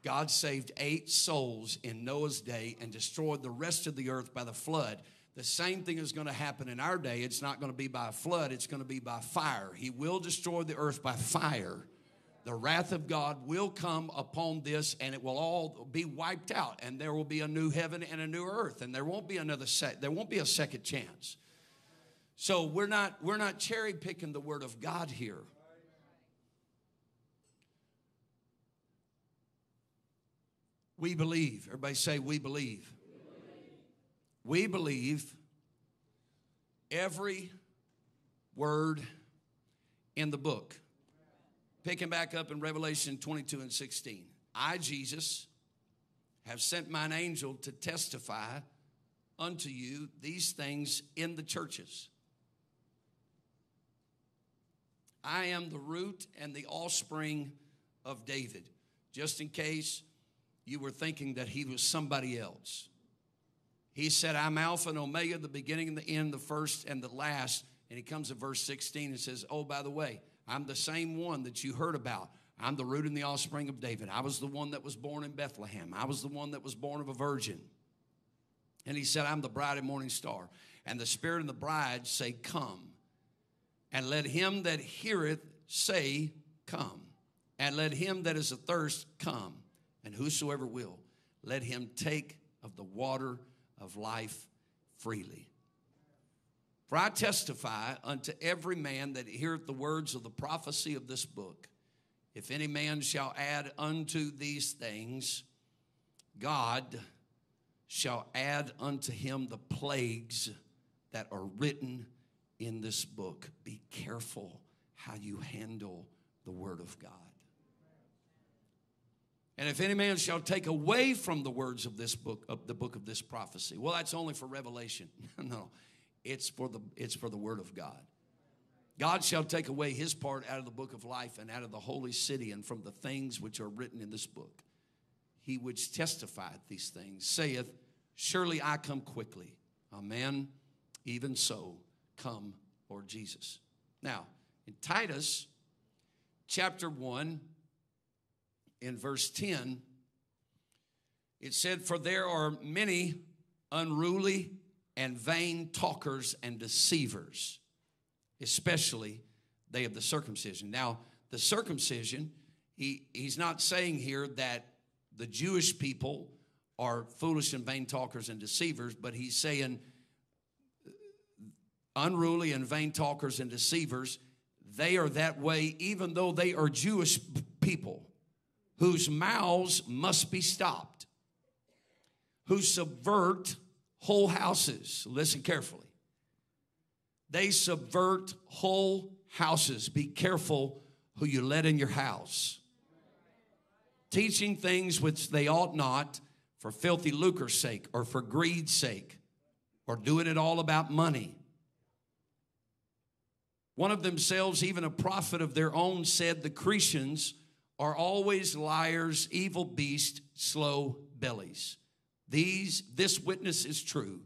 God saved eight souls in Noah's day and destroyed the rest of the earth by the flood. The same thing is going to happen in our day. It's not going to be by flood, it's going to be by fire. He will destroy the earth by fire. The wrath of God will come upon this and it will all be wiped out and there will be a new heaven and a new earth and there won't be another set there won't be a second chance. So we're not we're not cherry picking the word of God here. We believe. Everybody say, We believe. We believe every word in the book. Picking back up in Revelation 22 and 16. I, Jesus, have sent mine angel to testify unto you these things in the churches. I am the root and the offspring of David. Just in case you were thinking that he was somebody else. He said, I'm Alpha and Omega, the beginning and the end, the first and the last. And he comes to verse 16 and says, Oh, by the way, I'm the same one that you heard about. I'm the root and the offspring of David. I was the one that was born in Bethlehem. I was the one that was born of a virgin. And he said, I'm the bride and morning star. And the Spirit and the bride say, Come. And let him that heareth say, Come. And let him that is athirst come and whosoever will, let him take of the water of life freely. For I testify unto every man that heareth the words of the prophecy of this book. If any man shall add unto these things, God shall add unto him the plagues that are written in this book. Be careful how you handle the word of God. And if any man shall take away from the words of this book, of the book of this prophecy, well, that's only for revelation. no, it's for the it's for the word of God. God shall take away his part out of the book of life and out of the holy city and from the things which are written in this book. He which testifieth these things saith, Surely I come quickly. Amen. Even so, come, Lord Jesus. Now, in Titus chapter 1, in verse 10, it said, For there are many unruly and vain talkers and deceivers, especially they of the circumcision. Now, the circumcision, he, he's not saying here that the Jewish people are foolish and vain talkers and deceivers, but he's saying uh, unruly and vain talkers and deceivers, they are that way even though they are Jewish people whose mouths must be stopped, who subvert whole houses. Listen carefully. They subvert whole houses. Be careful who you let in your house. Teaching things which they ought not for filthy lucre's sake or for greed's sake or doing it all about money. One of themselves, even a prophet of their own, said the Cretans are always liars, evil beasts, slow bellies. These, this witness is true.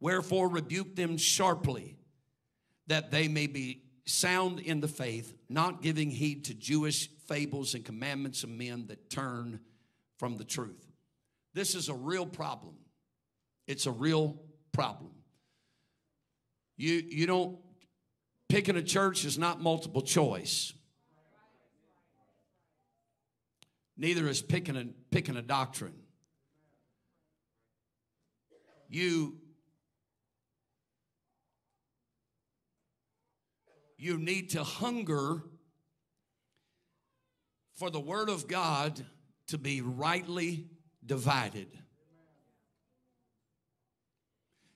Wherefore rebuke them sharply, that they may be sound in the faith, not giving heed to Jewish fables and commandments of men that turn from the truth. This is a real problem. It's a real problem. You, you don't, picking a church is not multiple choice. Neither is picking a, picking a doctrine. You, you need to hunger for the Word of God to be rightly divided.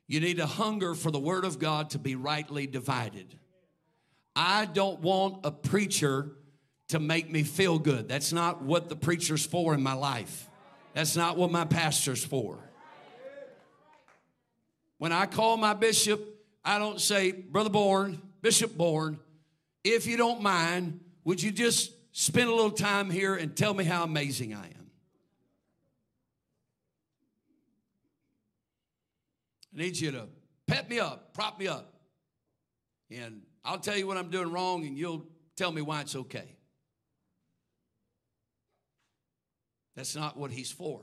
You need a hunger for the Word of God to be rightly divided. I don't want a preacher to make me feel good. That's not what the preacher's for in my life. That's not what my pastor's for. When I call my bishop, I don't say, Brother Bourne, Bishop Bourne, if you don't mind, would you just spend a little time here and tell me how amazing I am? I need you to pep me up, prop me up. And I'll tell you what I'm doing wrong, and you'll tell me why it's okay. That's not what he's for.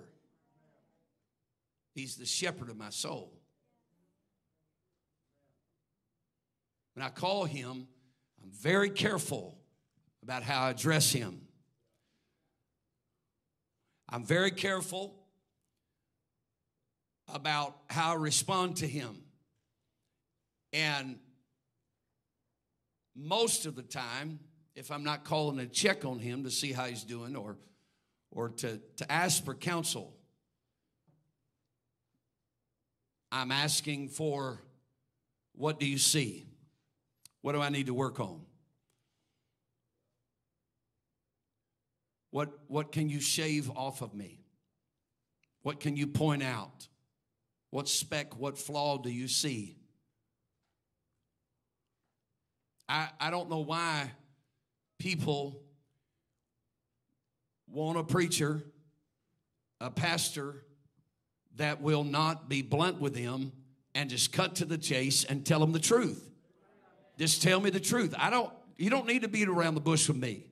He's the shepherd of my soul. When I call him, I'm very careful about how I address him. I'm very careful about how I respond to him. And most of the time, if I'm not calling to check on him to see how he's doing or, or to, to ask for counsel, I'm asking for what do you see? What do I need to work on? What, what can you shave off of me? What can you point out? What speck, what flaw do you see? I, I don't know why people want a preacher, a pastor that will not be blunt with them and just cut to the chase and tell them the truth. Just tell me the truth. I don't you don't need to beat around the bush with me.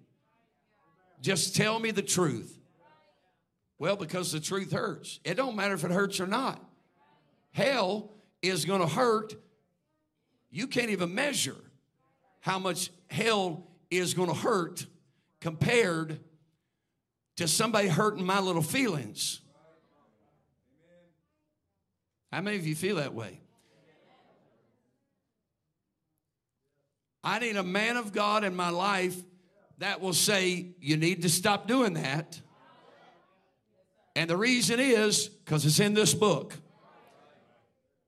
Just tell me the truth. Well, because the truth hurts. It don't matter if it hurts or not. Hell is going to hurt. You can't even measure how much hell is going to hurt compared to somebody hurting my little feelings. How many of you feel that way? I need a man of God in my life that will say, You need to stop doing that. And the reason is because it's in this book.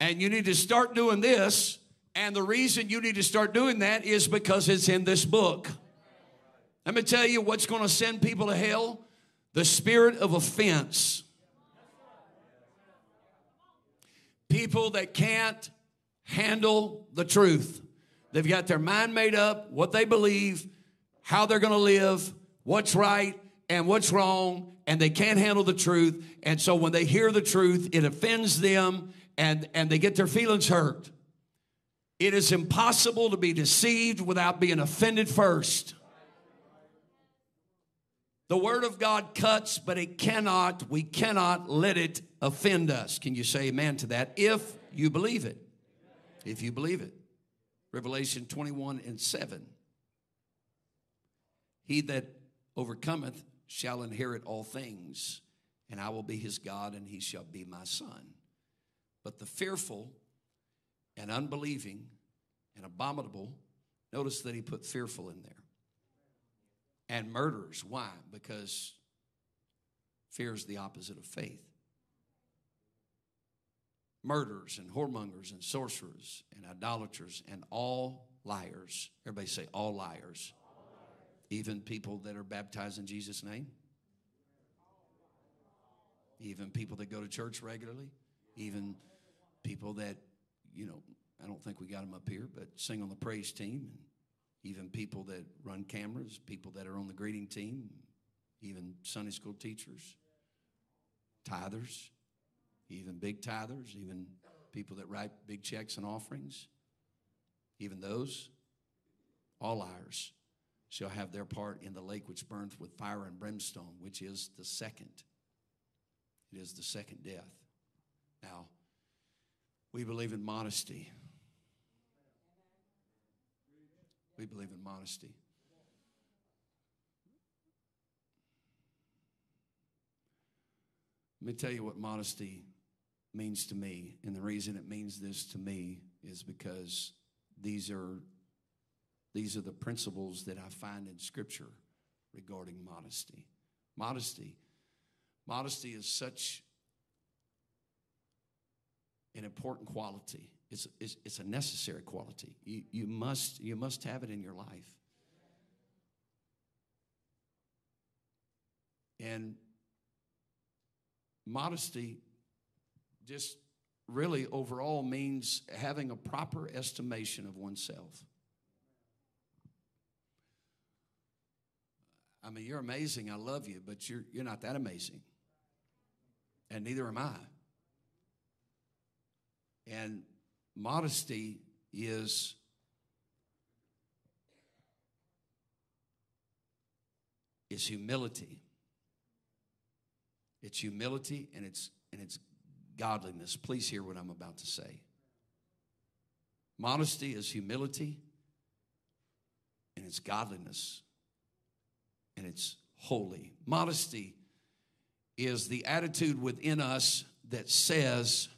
And you need to start doing this. And the reason you need to start doing that is because it's in this book. Let me tell you what's going to send people to hell the spirit of offense. People that can't handle the truth. They've got their mind made up, what they believe, how they're going to live, what's right and what's wrong, and they can't handle the truth. And so when they hear the truth, it offends them and, and they get their feelings hurt. It is impossible to be deceived without being offended first. The Word of God cuts, but it cannot, we cannot let it offend us. Can you say amen to that? If you believe it. If you believe it. Revelation 21 and 7. He that overcometh shall inherit all things, and I will be his God, and he shall be my son. But the fearful and unbelieving and abominable, notice that he put fearful in there. And murderers. Why? Because fear is the opposite of faith. murderers and whoremongers and sorcerers and idolaters and all liars. Everybody say, all liars. Even people that are baptized in Jesus' name. Even people that go to church regularly. Even people that, you know, I don't think we got them up here, but sing on the praise team. And even people that run cameras, people that are on the greeting team, even Sunday school teachers, tithers, even big tithers, even people that write big checks and offerings, even those, all liars shall have their part in the lake which burneth with fire and brimstone, which is the second. It is the second death. Now, we believe in modesty. We believe in modesty. Let me tell you what modesty means to me. And the reason it means this to me is because these are these are the principles that I find in scripture regarding modesty. Modesty. Modesty is such an important quality. It's, it's, it's a necessary quality. You, you, must, you must have it in your life. And modesty just really overall means having a proper estimation of oneself. I mean, you're amazing. I love you, but you're, you're not that amazing. And neither am I. And modesty is is humility. It's humility and it's and it's godliness. Please hear what I'm about to say. Modesty is humility and it's godliness and it's holy. Modesty is the attitude within us that says,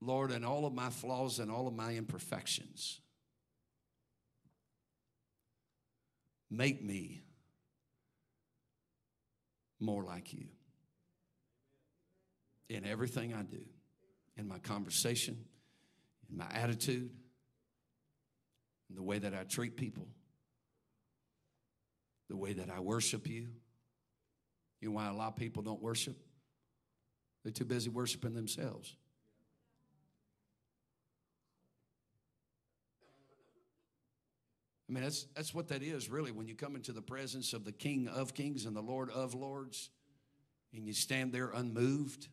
Lord, in all of my flaws and all of my imperfections, make me more like you in everything I do, in my conversation, in my attitude, in the way that I treat people, the way that I worship you. You know why a lot of people don't worship? They're too busy worshiping themselves. I mean, that's, that's what that is, really, when you come into the presence of the King of Kings and the Lord of Lords, and you stand there unmoved,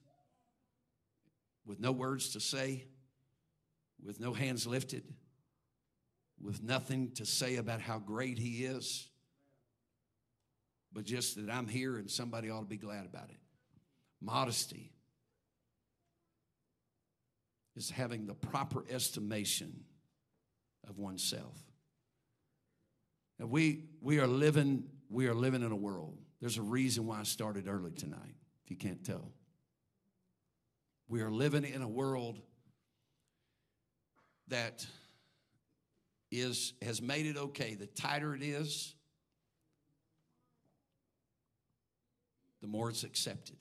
with no words to say, with no hands lifted, with nothing to say about how great He is, but just that I'm here and somebody ought to be glad about it. Modesty is having the proper estimation of oneself. We we are living we are living in a world. There's a reason why I started early tonight. If you can't tell, we are living in a world that is has made it okay. The tighter it is, the more it's accepted.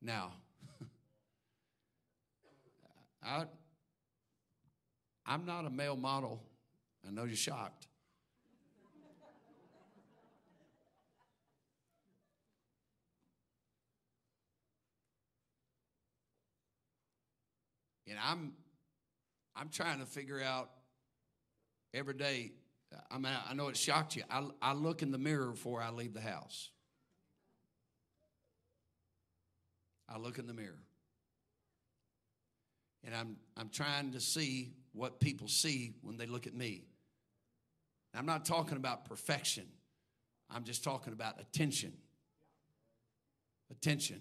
Now, I, I'm not a male model I know you're shocked. And I'm I'm trying to figure out every day. I mean, I know it shocked you. I, I look in the mirror before I leave the house. I look in the mirror. And I'm, I'm trying to see what people see when they look at me. I'm not talking about perfection, I'm just talking about attention. Attention.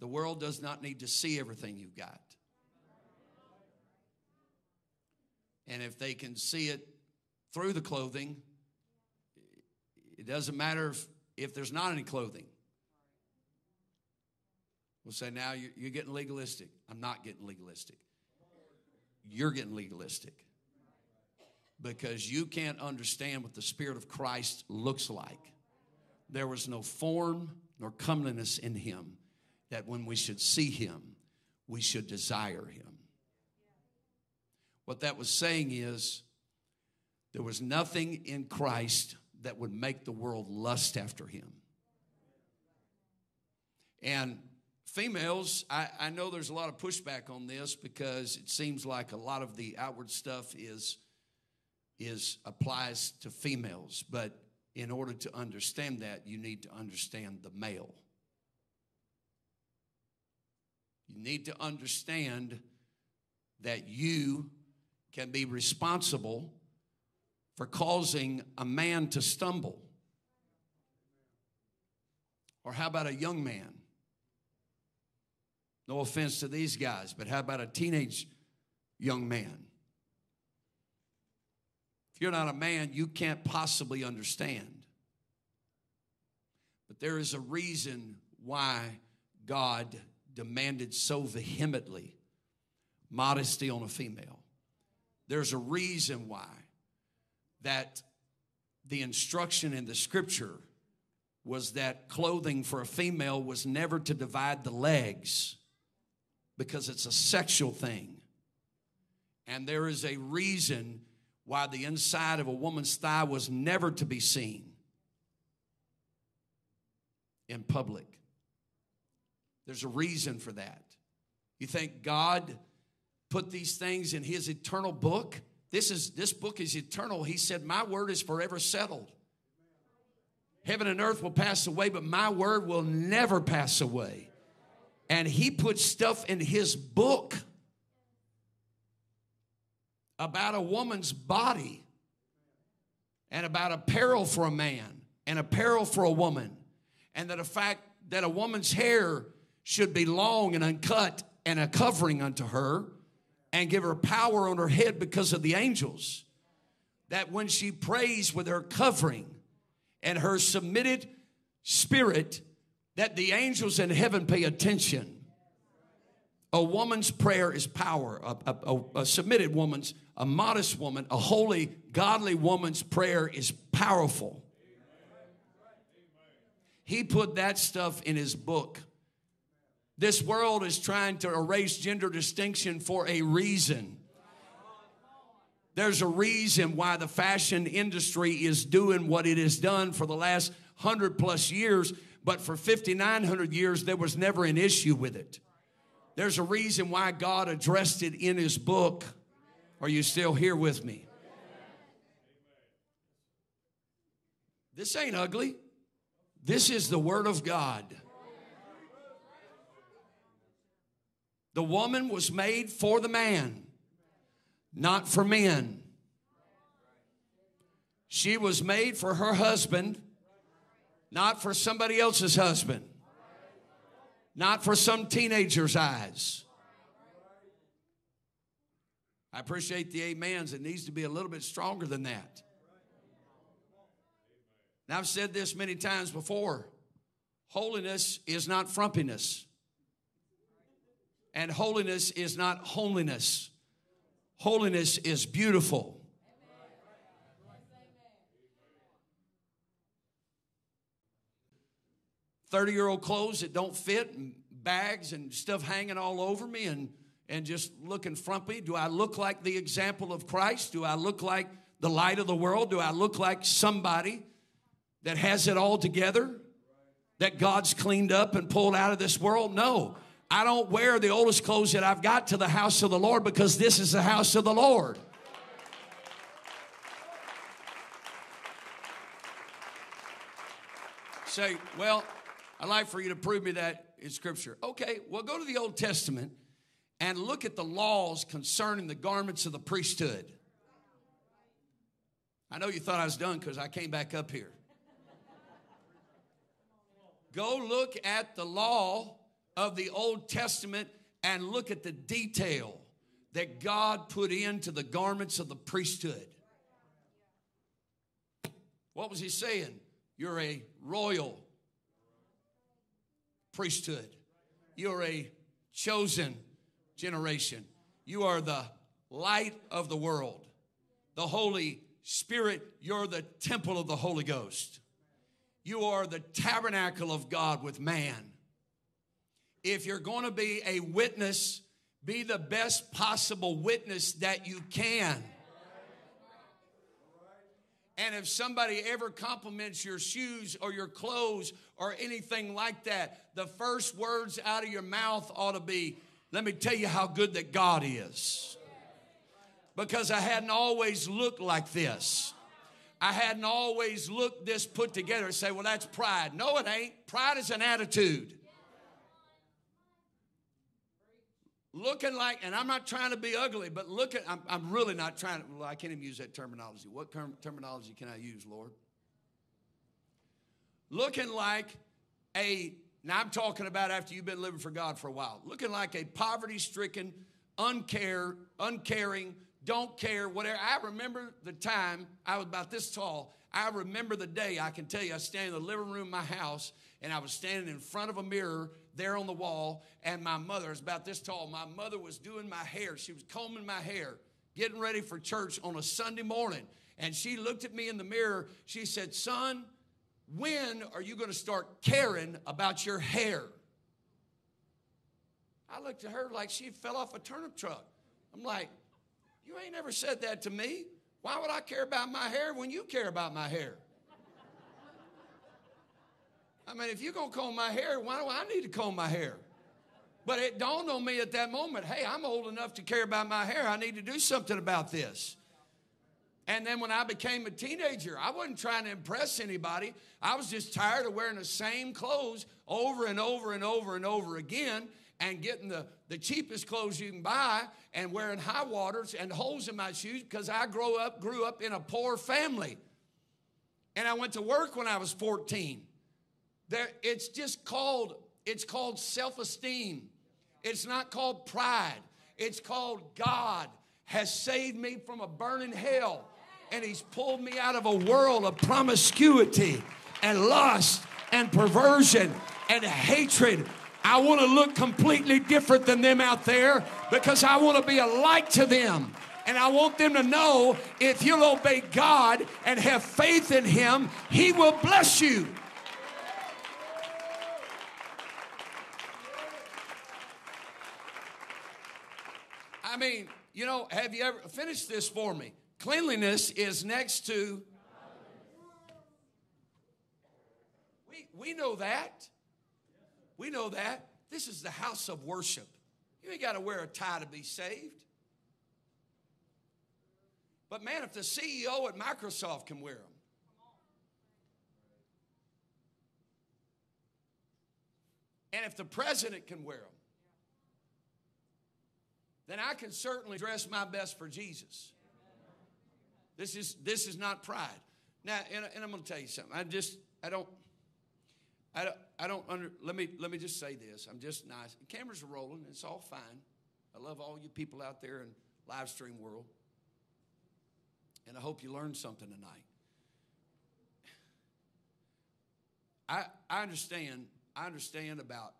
The world does not need to see everything you've got. And if they can see it through the clothing, it doesn't matter if, if there's not any clothing. We'll say, now you're, you're getting legalistic. I'm not getting legalistic. You're getting legalistic because you can't understand what the Spirit of Christ looks like. there was no form nor comeliness in him, that when we should see him, we should desire him. What that was saying is, there was nothing in Christ that would make the world lust after him. And females, I, I, know there's a lot of pushback on this because it seems like a lot of the outward stuff is, is applies to females. But in order to understand that, you need to understand the male. You need to understand that you can be responsible for causing a man to stumble. Or how about a young man? No offense to these guys, but how about a teenage young man? If you're not a man, you can't possibly understand. But there is a reason why God demanded so vehemently modesty on a female. There's a reason why that the instruction in the scripture was that clothing for a female was never to divide the legs because it's a sexual thing. And there is a reason why the inside of a woman's thigh was never to be seen in public. There's a reason for that. You think God put these things in his eternal book? This is this book is eternal. He said, "My word is forever settled." Heaven and earth will pass away, but my word will never pass away. And he put stuff in his book about a woman's body and about apparel for a man and apparel for a woman and that a fact that a woman's hair should be long and uncut and a covering unto her and give her power on her head because of the angels. That when she prays with her covering and her submitted spirit, that the angels in heaven pay attention. A woman's prayer is power. A, a, a, submitted woman's, a modest woman, a holy, godly woman's prayer is powerful. He put that stuff in his book. This world is trying to erase gender distinction for a reason. There's a reason why the fashion industry is doing what it has done for the last hundred plus years, but for 5,900 years, there was never an issue with it. There's a reason why God addressed it in His book. Are you still here with me? This ain't ugly. This is the Word of God. The woman was made for the man, not for men. She was made for her husband, not for somebody else's husband, not for some teenager's eyes. I appreciate the amens. It needs to be a little bit stronger than that. Now, I've said this many times before holiness is not frumpiness. And holiness is not holiness. Holiness is beautiful. Thirty-year-old clothes that don't fit, and bags and stuff hanging all over me, and and just looking frumpy. Do I look like the example of Christ? Do I look like the light of the world? Do I look like somebody that has it all together? That God's cleaned up and pulled out of this world? No. I don't wear the oldest clothes that I've got to the house of the Lord because this is the house of the Lord. Say, well, I'd like for you to prove me that in Scripture. Okay, well, go to the Old Testament and look at the laws concerning the garments of the priesthood. I know you thought I was done because I came back up here. Go look at the law of the Old Testament and look at the detail that God put into the garments of the priesthood. What was he saying? You're a royal priesthood. You're a chosen generation. You are the light of the world. The Holy Spirit, you're the temple of the Holy Ghost. You are the tabernacle of God with man. If you're going to be a witness, be the best possible witness that you can. And if somebody ever compliments your shoes or your clothes or anything like that, the first words out of your mouth ought to be, Let me tell you how good that God is. Because I hadn't always looked like this. I hadn't always looked this put together and say, Well, that's pride. No, it ain't. Pride is an attitude. Looking like, and I'm not trying to be ugly, but look at, I'm, I'm really not trying to, well, I can't even use that terminology. What term, terminology can I use, Lord? Looking like a, now I'm talking about after you've been living for God for a while, looking like a poverty stricken, uncare, uncaring, don't care, whatever. I remember the time I was about this tall. I remember the day, I can tell you, I standing in the living room of my house and I was standing in front of a mirror there on the wall, and my mother is about this tall. My mother was doing my hair. She was combing my hair, getting ready for church on a Sunday morning. And she looked at me in the mirror. She said, Son, when are you going to start caring about your hair? I looked at her like she fell off a turnip truck. I'm like, You ain't never said that to me. Why would I care about my hair when you care about my hair? I mean, if you're going to comb my hair, why do I need to comb my hair? But it dawned on me at that moment hey, I'm old enough to care about my hair. I need to do something about this. And then when I became a teenager, I wasn't trying to impress anybody. I was just tired of wearing the same clothes over and over and over and over again and getting the, the cheapest clothes you can buy and wearing high waters and holes in my shoes because I grew up, grew up in a poor family. And I went to work when I was 14. There, it's just called, it's called self-esteem. It's not called pride. It's called God has saved me from a burning hell. And he's pulled me out of a world of promiscuity and lust and perversion and hatred. I want to look completely different than them out there because I want to be a light to them. And I want them to know if you'll obey God and have faith in Him, He will bless you. I mean, you know, have you ever finished this for me? Cleanliness is next to. We, we know that. We know that. This is the house of worship. You ain't got to wear a tie to be saved. But man, if the CEO at Microsoft can wear them, and if the president can wear them, then I can certainly dress my best for Jesus. This is this is not pride. Now, and, and I'm going to tell you something. I just I don't I don't I don't under. Let me let me just say this. I'm just nice. The cameras are rolling. It's all fine. I love all you people out there in live stream world, and I hope you learned something tonight. I I understand. I understand about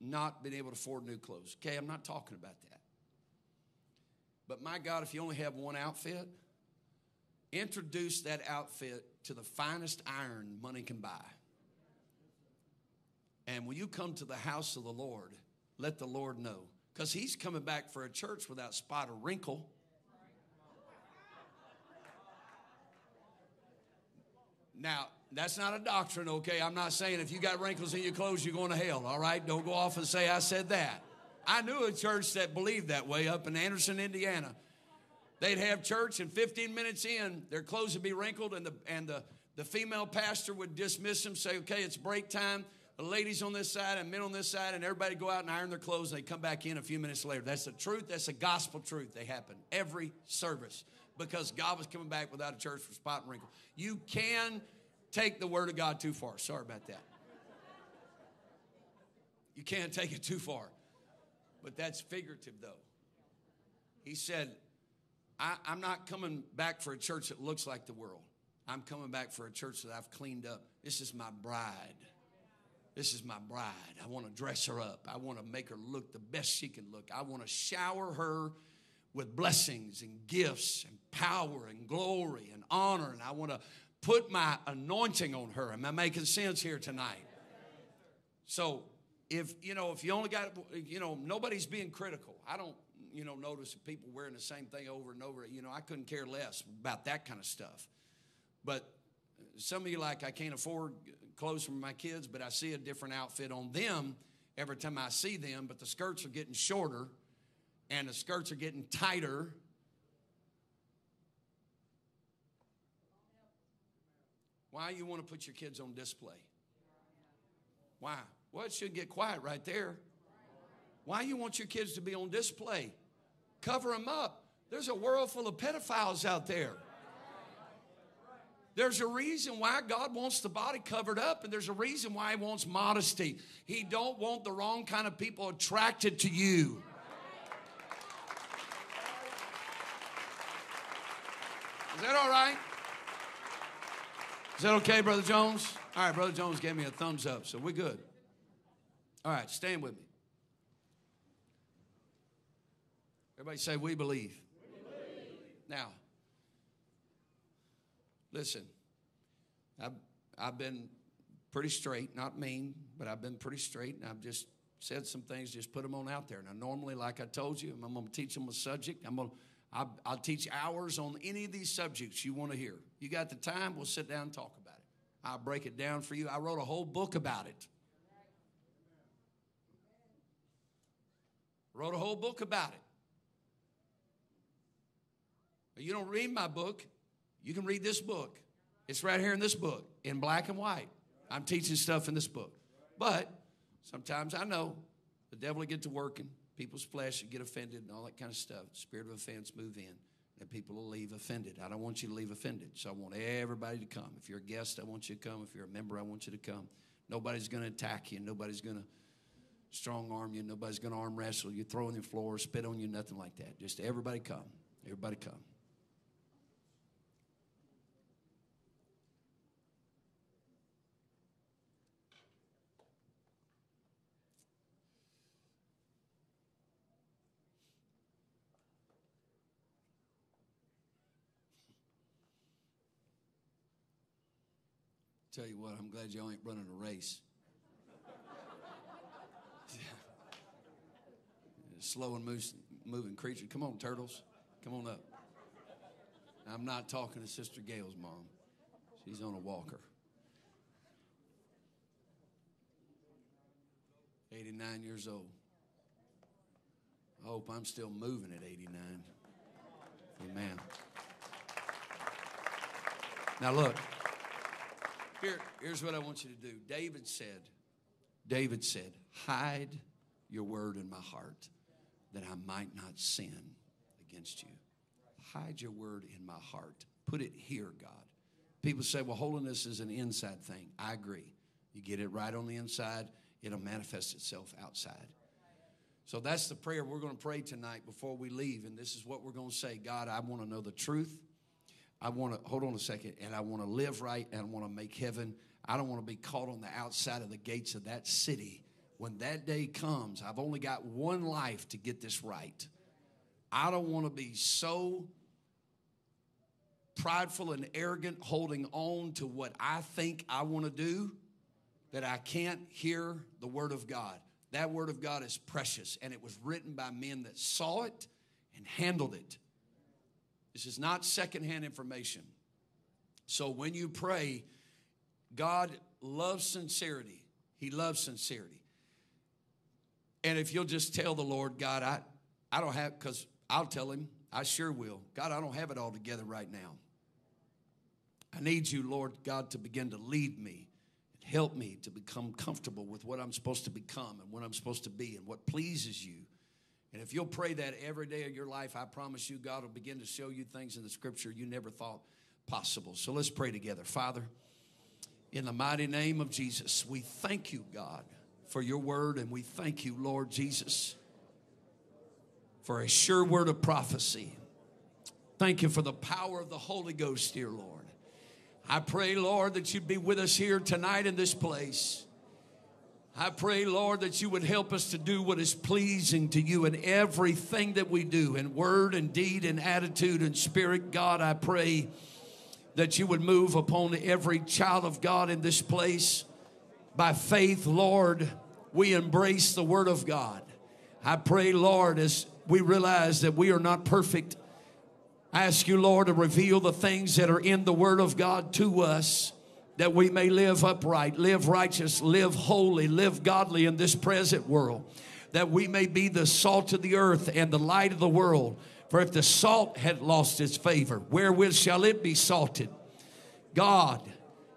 not being able to afford new clothes. Okay, I'm not talking about that. But my God, if you only have one outfit, introduce that outfit to the finest iron money can buy. And when you come to the house of the Lord, let the Lord know. Because He's coming back for a church without spot or wrinkle. Now, that's not a doctrine, okay? I'm not saying if you got wrinkles in your clothes, you're going to hell, all right? Don't go off and say I said that. I knew a church that believed that way up in Anderson, Indiana. They'd have church, and 15 minutes in, their clothes would be wrinkled, and the and the, the female pastor would dismiss them, say, "Okay, it's break time." The ladies on this side and men on this side, and everybody go out and iron their clothes. And they come back in a few minutes later. That's the truth. That's a gospel truth. They happen every service because God was coming back without a church for spot and wrinkle. You can take the word of God too far. Sorry about that. You can't take it too far. But that's figurative, though. He said, I, am not coming back for a church that looks like the world. I'm coming back for a church that I've cleaned up. This is my bride. This is my bride. I want to dress her up. I want to make her look the best she can look. I want to shower her with blessings and gifts and power and glory and honor. And I want to put my anointing on her. Am I making sense here tonight? So if you know, if you only got, you know, nobody's being critical. I don't, you know, notice people wearing the same thing over and over. You know, I couldn't care less about that kind of stuff. But some of you like, I can't afford clothes for my kids, but I see a different outfit on them every time I see them. But the skirts are getting shorter, and the skirts are getting tighter. Why you want to put your kids on display? Why? Well, it should get quiet right there. Why you want your kids to be on display? Cover them up. There's a world full of pedophiles out there. There's a reason why God wants the body covered up, and there's a reason why He wants modesty. He don't want the wrong kind of people attracted to you. Is that all right? Is that okay, Brother Jones? All right, Brother Jones gave me a thumbs up, so we're good. All right, stand with me. Everybody say, We believe. We believe. Now, listen, I've, I've been pretty straight, not mean, but I've been pretty straight, and I've just said some things, just put them on out there. Now, normally, like I told you, I'm going to teach them a subject. I'm going to I'll, I'll, teach hours on any of these subjects you want to hear. You got the time, we'll sit down and talk about it. I'll break it down for you. I wrote a whole book about it. Wrote a whole book about it. You don't read my book, you can read this book. It's right here in this book, in black and white. I'm teaching stuff in this book. But sometimes I know the devil will get to working, people's flesh will get offended and all that kind of stuff. Spirit of offense move in, and people will leave offended. I don't want you to leave offended, so I want everybody to come. If you're a guest, I want you to come. If you're a member, I want you to come. Nobody's going to attack you. Nobody's going to strong arm you. Nobody's going to arm wrestle you, throw on the floor, spit on you, nothing like that. Just everybody come. Everybody come. Tell you what, I'm glad y'all ain't running a race. Slow and moving creature. Come on, turtles. Come on up. I'm not talking to Sister Gail's mom. She's on a walker. 89 years old. I hope I'm still moving at 89. Amen. Now, look, here, here's what I want you to do. David said, David said, hide your word in my heart that I might not sin against you. Hide your word in my heart. Put it here, God. People say, well, holiness is an inside thing. I agree. You get it right on the inside, it'll manifest itself outside. So that's the prayer we're going to pray tonight before we leave. And this is what we're going to say God, I want to know the truth. I want to, hold on a second, and I want to live right and I want to make heaven. I don't want to be caught on the outside of the gates of that city when that day comes, I've only got one life to get this right. I don't want to be so prideful and arrogant, holding on to what I think I want to do, that I can't hear the Word of God. That Word of God is precious, and it was written by men that saw it and handled it. This is not secondhand information. So when you pray, God loves sincerity. He loves sincerity. And if you'll just tell the Lord, God, I, I don't have, because I'll tell him, I sure will. God, I don't have it all together right now. I need you, Lord God, to begin to lead me and help me to become comfortable with what I'm supposed to become and what I'm supposed to be and what pleases you. And if you'll pray that every day of your life, I promise you, God will begin to show you things in the scripture you never thought possible. So let's pray together. Father, in the mighty name of Jesus, we thank you, God for your word, and we thank you, Lord Jesus, for a sure word of prophecy. Thank you for the power of the Holy Ghost, dear Lord. I pray, Lord, that you'd be with us here tonight in this place. I pray, Lord, that you would help us to do what is pleasing to you in everything that we do, in word and deed and attitude and spirit. God, I pray that you would move upon every child of God in this place. By faith, Lord, we embrace the Word of God. I pray, Lord, as we realize that we are not perfect, I ask you, Lord, to reveal the things that are in the Word of God to us that we may live upright, live righteous, live holy, live godly in this present world, that we may be the salt of the earth and the light of the world. For if the salt had lost its favor, wherewith shall it be salted? God,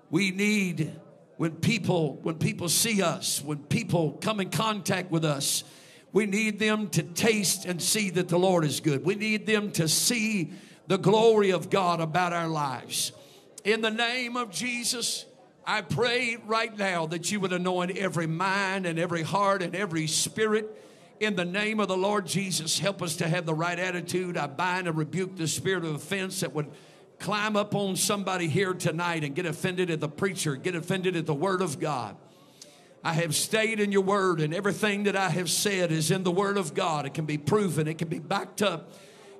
we need when people when people see us, when people come in contact with us, we need them to taste and see that the Lord is good. We need them to see the glory of God about our lives. In the name of Jesus, I pray right now that you would anoint every mind and every heart and every spirit. In the name of the Lord Jesus, help us to have the right attitude. I bind and rebuke the spirit of offense that would climb up on somebody here tonight and get offended at the preacher, get offended at the word of God. I have stayed in your word, and everything that I have said is in the word of God. It can be proven, it can be backed up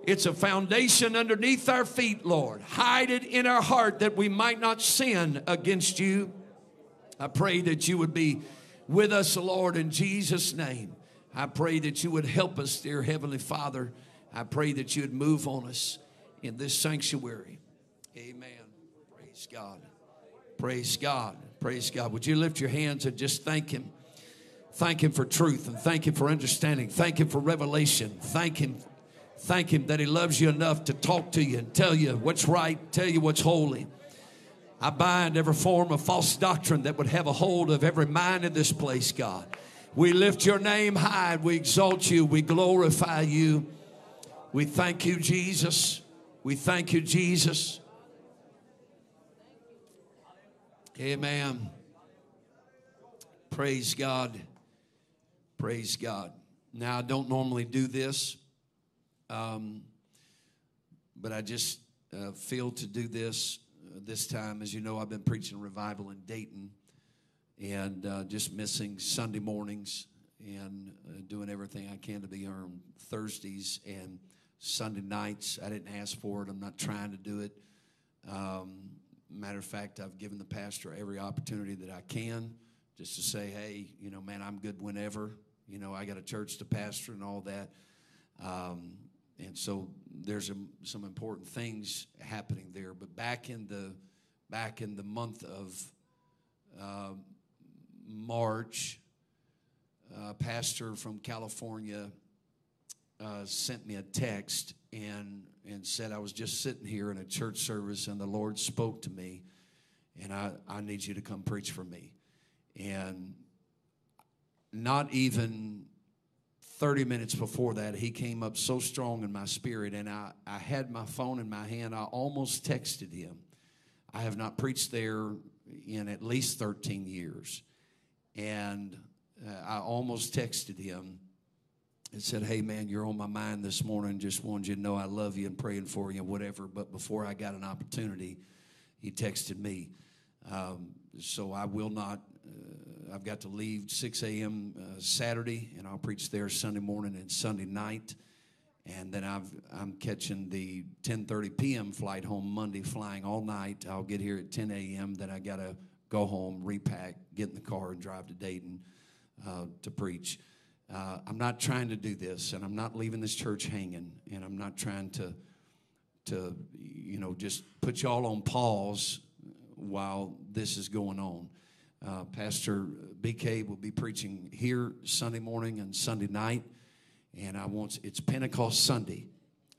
it's a foundation underneath our feet, Lord. Hide it in our heart that we might not sin against you. I pray that you would be with us, Lord, in Jesus' name. I pray that you would help us, dear Heavenly Father. I pray that you would move on us in this sanctuary. Amen. Praise God. Praise God. Praise God. Would you lift your hands and just thank Him? Thank Him for truth and thank Him for understanding. Thank Him for revelation. Thank Him Thank Him that He loves you enough to talk to you and tell you what's right, tell you what's holy. I bind every form of false doctrine that would have a hold of every mind in this place, God. We lift your name high. We exalt you. We glorify you. We thank you, Jesus. We thank you, Jesus. Amen. Praise God. Praise God. Now, I don't normally do this. Um, but I just uh, feel to do this uh, this time. As you know, I've been preaching revival in Dayton and uh, just missing Sunday mornings and uh, doing everything I can to be on Thursdays and Sunday nights. I didn't ask for it, I'm not trying to do it. Um, matter of fact, I've given the pastor every opportunity that I can just to say, hey, you know, man, I'm good whenever. You know, I got a church to pastor and all that. Um, and so there's a, some important things happening there. But back in the back in the month of uh, March, a pastor from California uh, sent me a text and and said I was just sitting here in a church service and the Lord spoke to me, and I I need you to come preach for me, and not even 30 minutes before that, he came up so strong in my spirit, and I, I had my phone in my hand. I almost texted him. I have not preached there in at least 13 years. And uh, I almost texted him and said, Hey, man, you're on my mind this morning. Just wanted you to know I love you and praying for you and whatever. But before I got an opportunity, he texted me. Um, so I will not I've got to leave 6 a.m. Uh, Saturday, and I'll preach there Sunday morning and Sunday night. And then I've, I'm catching the 10:30 p.m. flight home Monday, flying all night. I'll get here at 10 a.m. Then I got to go home, repack, get in the car, and drive to Dayton uh, to preach. Uh, I'm not trying to do this, and I'm not leaving this church hanging, and I'm not trying to, to, you know, just put y'all on pause while this is going on. Uh, Pastor BK will be preaching here Sunday morning and Sunday night, and I want it's Pentecost Sunday.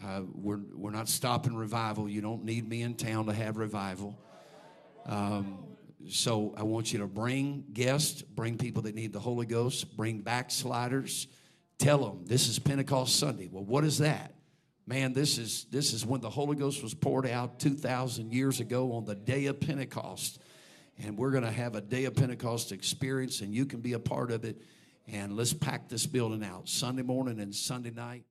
Uh, we're we're not stopping revival. You don't need me in town to have revival. Um, so I want you to bring guests, bring people that need the Holy Ghost, bring backsliders. Tell them this is Pentecost Sunday. Well, what is that? Man, this is this is when the Holy Ghost was poured out 2,000 years ago on the day of Pentecost and we're going to have a day of Pentecost experience, and you can be a part of it. And let's pack this building out Sunday morning and Sunday night.